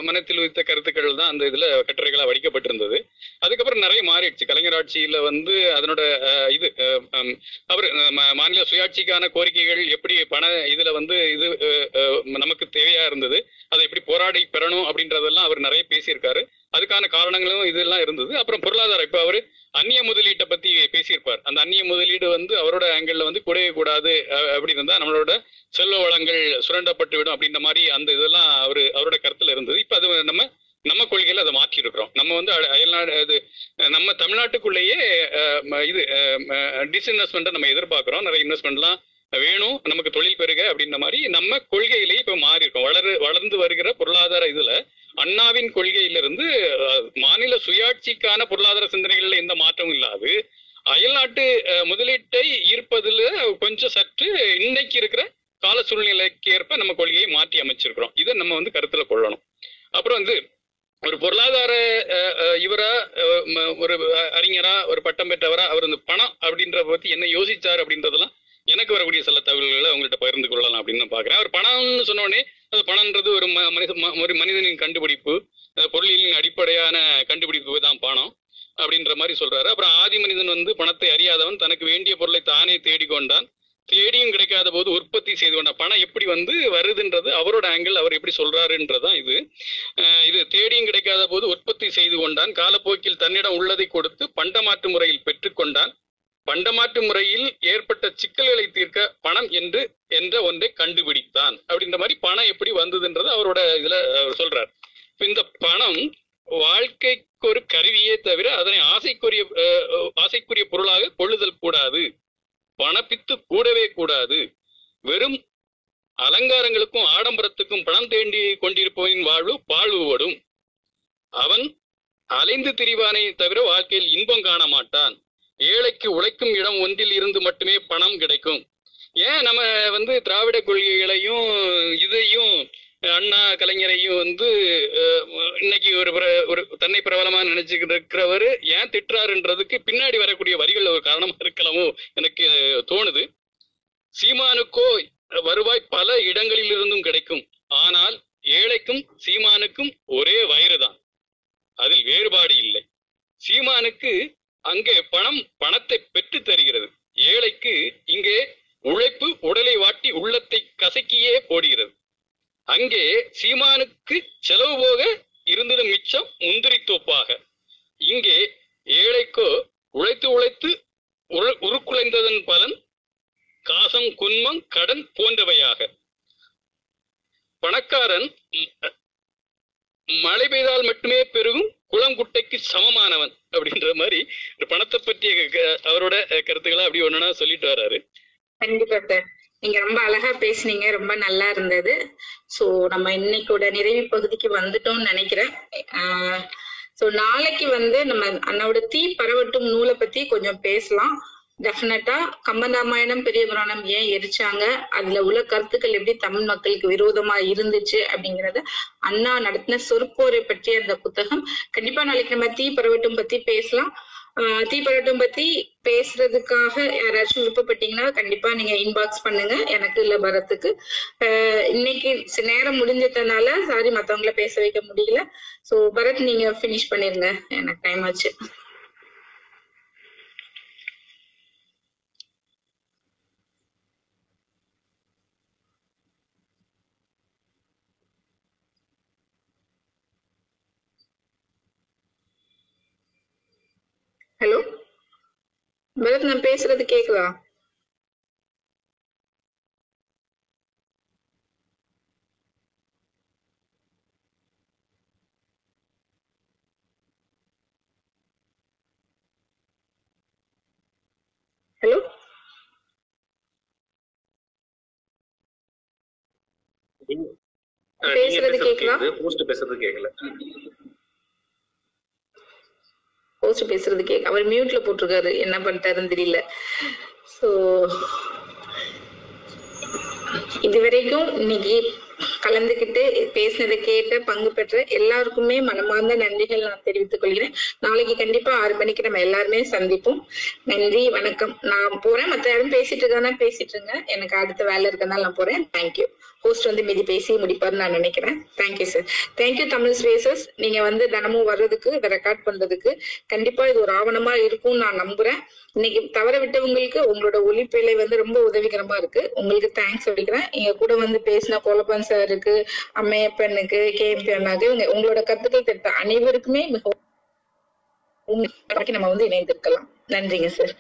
மனத்தில் வைத்த கருத்துக்கள் தான் அந்த இதில் கட்டுரைகளாக வடிக்கப்பட்டிருந்தது. அதுக்கப்புறம் நிறைய மாறிடுச்சு. கலைஞர் ஆட்சியில் வந்து அதனோட இது அவர் மாநில சுயாட்சிக்கான கோரிக்கைகள் எப்படி பண இதில் வந்து இது நமக்கு தேவையாக இருந்தது அதை எப்படி போராடி பெறணும் அப்படின்றதெல்லாம் அவர் நிறைய பேசியிருக்காரு. அதுக்கான காரணங்களும் இதெல்லாம் இருந்தது. அப்புறம் பொருளாதாரம். இப்போ அவர் அந்நிய முதலீட்டை பத்தி பேசியிருப்பார். அந்த அந்நிய முதலீடு வந்து அவரோட ஆங்கிள் வந்து கூடவே கூடாது அஹ், அப்படி இருந்தா நம்மளோட செல்வ வளங்கள் சுரண்டப்பட்டு விடும் அப்படின்ற மாதிரி அந்த இதெல்லாம் அவரு அவரோட கருத்துல இருந்தது. இப்ப அது நம்ம நம்ம கொள்கையில அதை மாற்றி இருக்கிறோம் நம்ம வந்து அயல்நாடு அது நம்ம தமிழ்நாட்டுக்குள்ளேயே அஹ், இது டிஸ்இன்வெஸ்ட்மெண்ட்டை நம்ம எதிர்பார்க்கிறோம். நிறைய இன்வெஸ்ட்மெண்ட்லாம் வேணும் நமக்கு தொழில் பெருக அப்படின்ற மாதிரி நம்ம கொள்கையிலேயே இப்ப மாறி இருக்கோம் வளரு வளர்ந்து வருகிற பொருளாதார இதுல அண்ணாவின் கொள்கையிலிருந்து மாநில சுயாட்சிக்கான பொருளாதார சிந்தனைகள்ல எந்த மாற்றமும் இல்லாது அயல்நாட்டு முதலீட்டை ஈர்ப்பதில் கொஞ்சம் சற்று இன்னைக்கு இருக்கிற கால சூழ்நிலைக்கு ஏற்ப நம்ம கொள்கையை மாற்றி அமைச்சிருக்கிறோம். இதை நம்ம வந்து கருத்துல கொள்ளணும். அப்புறம் வந்து ஒரு பொருளாதார இவரா ம- ஒரு அறிஞரா ஒரு பட்டம் பெற்றவரா அவர் இந்த பணம் அப்படின்ற பத்தி என்ன யோசிச்சார் அப்படின்றதெல்லாம் எனக்கு வரக்கூடிய சில தகவல்களை அவங்கள்ட்ட பகிர்ந்து கொள்ளலாம் அப்படின்னு நான் பாக்குறேன் அவர் பணம்னு சொன்னோடனே அது பணம்ன்றது ஒரு மனித ஒரு மனிதனின் கண்டுபிடிப்பு பொருளியலின் அடிப்படையான கண்டுபிடிப்பு தான் பணம் அப்படின்ற மாதிரி சொல்றாரு. அப்புறம் ஆதி மனிதன் வந்து பணத்தை அறியாதவன் தனக்கு வேண்டிய பொருளை தானே தேடிக்கொண்டான். தேடியும் கிடைக்காத போது உற்பத்தி செய்து கொண்டான். பணம் எப்படி வந்து வருதுன்றது அவரோட ஆங்கிள் அவர் எப்படி சொல்றாருன்றதான் இது. இது தேடியும் கிடைக்காத போது உற்பத்தி செய்து கொண்டான். காலப்போக்கில் தன்னிடம் உள்ளதை கொடுத்து பண்டமாற்று முறையில் பெற்றுக்கொண்டான். பண்டமாற்று முறையில் ஏற்பட்ட சிக்கல்களை தீர்க்க பணம் என்று என்ற ஒன்றை கண்டுபிடித்தான். அப்படின்ற மாதிரி பணம் எப்படி வந்ததுன்றது அவரோட இதுல அவர் சொல்றார். இந்த பணம் வாழ்க்கைக்கு ஒரு கருவியே தவிர அதனை ஆசைக்குரிய ஆசைக்குரிய பொருளாக கொள்ளுதல் கூடாது. பணப்பித்து கூடவே கூடாது. வெறும் அலங்காரங்களுக்கும் ஆடம்பரத்துக்கும் பணம் தேண்டி கொண்டிருப்பவனின் வாழ்வு பாழ்வுபடும் அவன் அலைந்து திரிவானே தவிர வாழ்க்கையில் இன்பம் காண மாட்டான் ஏழைக்கு உழைக்கும் இடம் ஒன்றில் இருந்து மட்டுமே பணம் கிடைக்கும். ஏன் நம்ம வந்து திராவிட கொள்கைகளையும் இதையும் அண்ணா கலைஞரையும் வந்து அஹ், இன்னைக்கு ஒரு பிர- ஒரு தன்னை பிரபலமா நினைச்சுக்கிட்டு இருக்கிறவர் ஏன் திட்டுறாருன்றதுக்கு பின்னாடி வரக்கூடிய வரிகள் ஒரு காரணமா இருக்கலாமோ எனக்கு தோணுது. சீமானுக்கோ வருவாய் பல இடங்களில் இருந்தும் கிடைக்கும். ஆனால் ஏழைக்கும் சீமானுக்கும் ஒரே வயிறுதான் அதில் வேறுபாடு இல்லை. சீமானுக்கு அங்கே பணம் பணத்தை பெற்று தருகிறது. ஏழைக்கு இங்கே உழைப்பு உடலை வாட்டி உள்ளத்தை கசக்கியே போடுகிறது. அங்கே சீமானுக்கு செலவு போக இருந்தது மிச்சம் முந்திரி தோப்பாக. இங்கே ஏழைக்கோ உழைத்து உழைத்து உரு- உருக்குலைந்ததன் பலன் காசம் குன்மம் கடன் போன்றவையாக. பணக்காரன் மழை பெய்தால் மட்டுமே பெருகும் குளங்குட்டைக்கு சமமானவன் அப்படின்ற மாதிரி பணத்தை பற்றிய அவரோட கருத்துக்களை அப்படி ஒண்ணுனா சொல்லிட்டு வர்றாரு கண்டிப்பா சார். நீங்க ரொம்ப அழகா பேசுனீங்க ரொம்ப நல்லா இருந்தது. சோ நம்ம இன்னைக்கோட நிறைவு பகுதிக்கு வந்துட்டோம்னு நினைக்கிறேன். சோ நாளைக்கு வந்து நம்ம அண்ணாவோட தீ பரவட்டும் நூலை பத்தி கொஞ்சம் பேசலாம். டெஃபினட்டா கம்பராமாயணம் பெரிய புராணம் ஏன் எரிச்சாங்க? அதுல உள்ள கருத்துக்கள் எப்படி தமிழ் மக்களுக்கு விரோதமா இருந்துச்சு அப்படிங்கறத அண்ணா நடத்தின சொற்போரை பற்றிய அந்த புத்தகம். கண்டிப்பா நாளைக்கு நம்ம தீ பரவட்டும் பத்தி பேசலாம். ஆஹ் தீ பரவட்டும் பத்தி பேசுறதுக்காக யாராச்சும் விருப்பப்பட்டீங்கன்னா கண்டிப்பா நீங்க இன்பாக்ஸ் பண்ணுங்க. எனக்கு இல்ல பரத்துக்கு. இன்னைக்கு நேரம் முடிஞ்சதுனால சாரி மத்தவங்கள பேச வைக்க முடியல. சோ பரத் நீங்க ஃபினிஷ் பண்ணிருங்க. எனக்கு டைம் ஆச்சு ஹலோ பரத் நான் பேசுறது கேக்குதா? ஹலோ? பேசுறது கேக்குதா? பேசுறது கேட்கல போஸ்ட் பேசுறது கேட்க அவர் மியூட்ல போட்டிருக்காரு. என்ன பண்ணிட்டாருன்னு தெரியல. சோ இதுவரைக்கும் இன்னைக்கு கலந்துகிட்டு பேசினதை கேட்ட பங்கு பெற்ற எல்லாருக்குமே மனமார்ந்த நன்றிகள் நான் தெரிவித்துக் கொள்கிறேன். நாளைக்கு கண்டிப்பா ஆறு மணிக்கு நம்ம எல்லாருமே சந்திப்போம். நன்றி வணக்கம். நான் போறேன். மத்த யாரும் பேசிட்டு இருக்கானா பேசிட்டு இருங்க. எனக்கு அடுத்த வேலை இருக்கனால நான் போறேன். தேங்க்யூ ஹோஸ்ட் வந்து மீதி பேசி முடிப்பாருன்னு நான் நினைக்கிறேன். Thank you sir thank you Tamil spaces நீங்க வந்து தினமும் வர்றதுக்கு இதை ரெக்கார்ட் பண்றதுக்கு கண்டிப்பா இது ஒரு ஆவணமா இருக்கும்னு நான் நம்புறேன். இன்னைக்கு தவற விட்டவங்களுக்கு உங்களோட ஒளிப்பிழை வந்து ரொம்ப உதவிகரமா இருக்கு. உங்களுக்கு தேங்க்ஸ் சொல்லிக்கிறேன். எங்க கூட வந்து பேசின கோலப்பன் சாருக்கு அம்மையப்பனுக்கு கேஎம்பி அண்ணாக்கு இவங்க உங்களோட கருத்துக்கள் தெரிந்த அனைவருக்குமே மிகவும் நம்ம வந்து இணைந்திருக்கலாம். நன்றிங்க சார்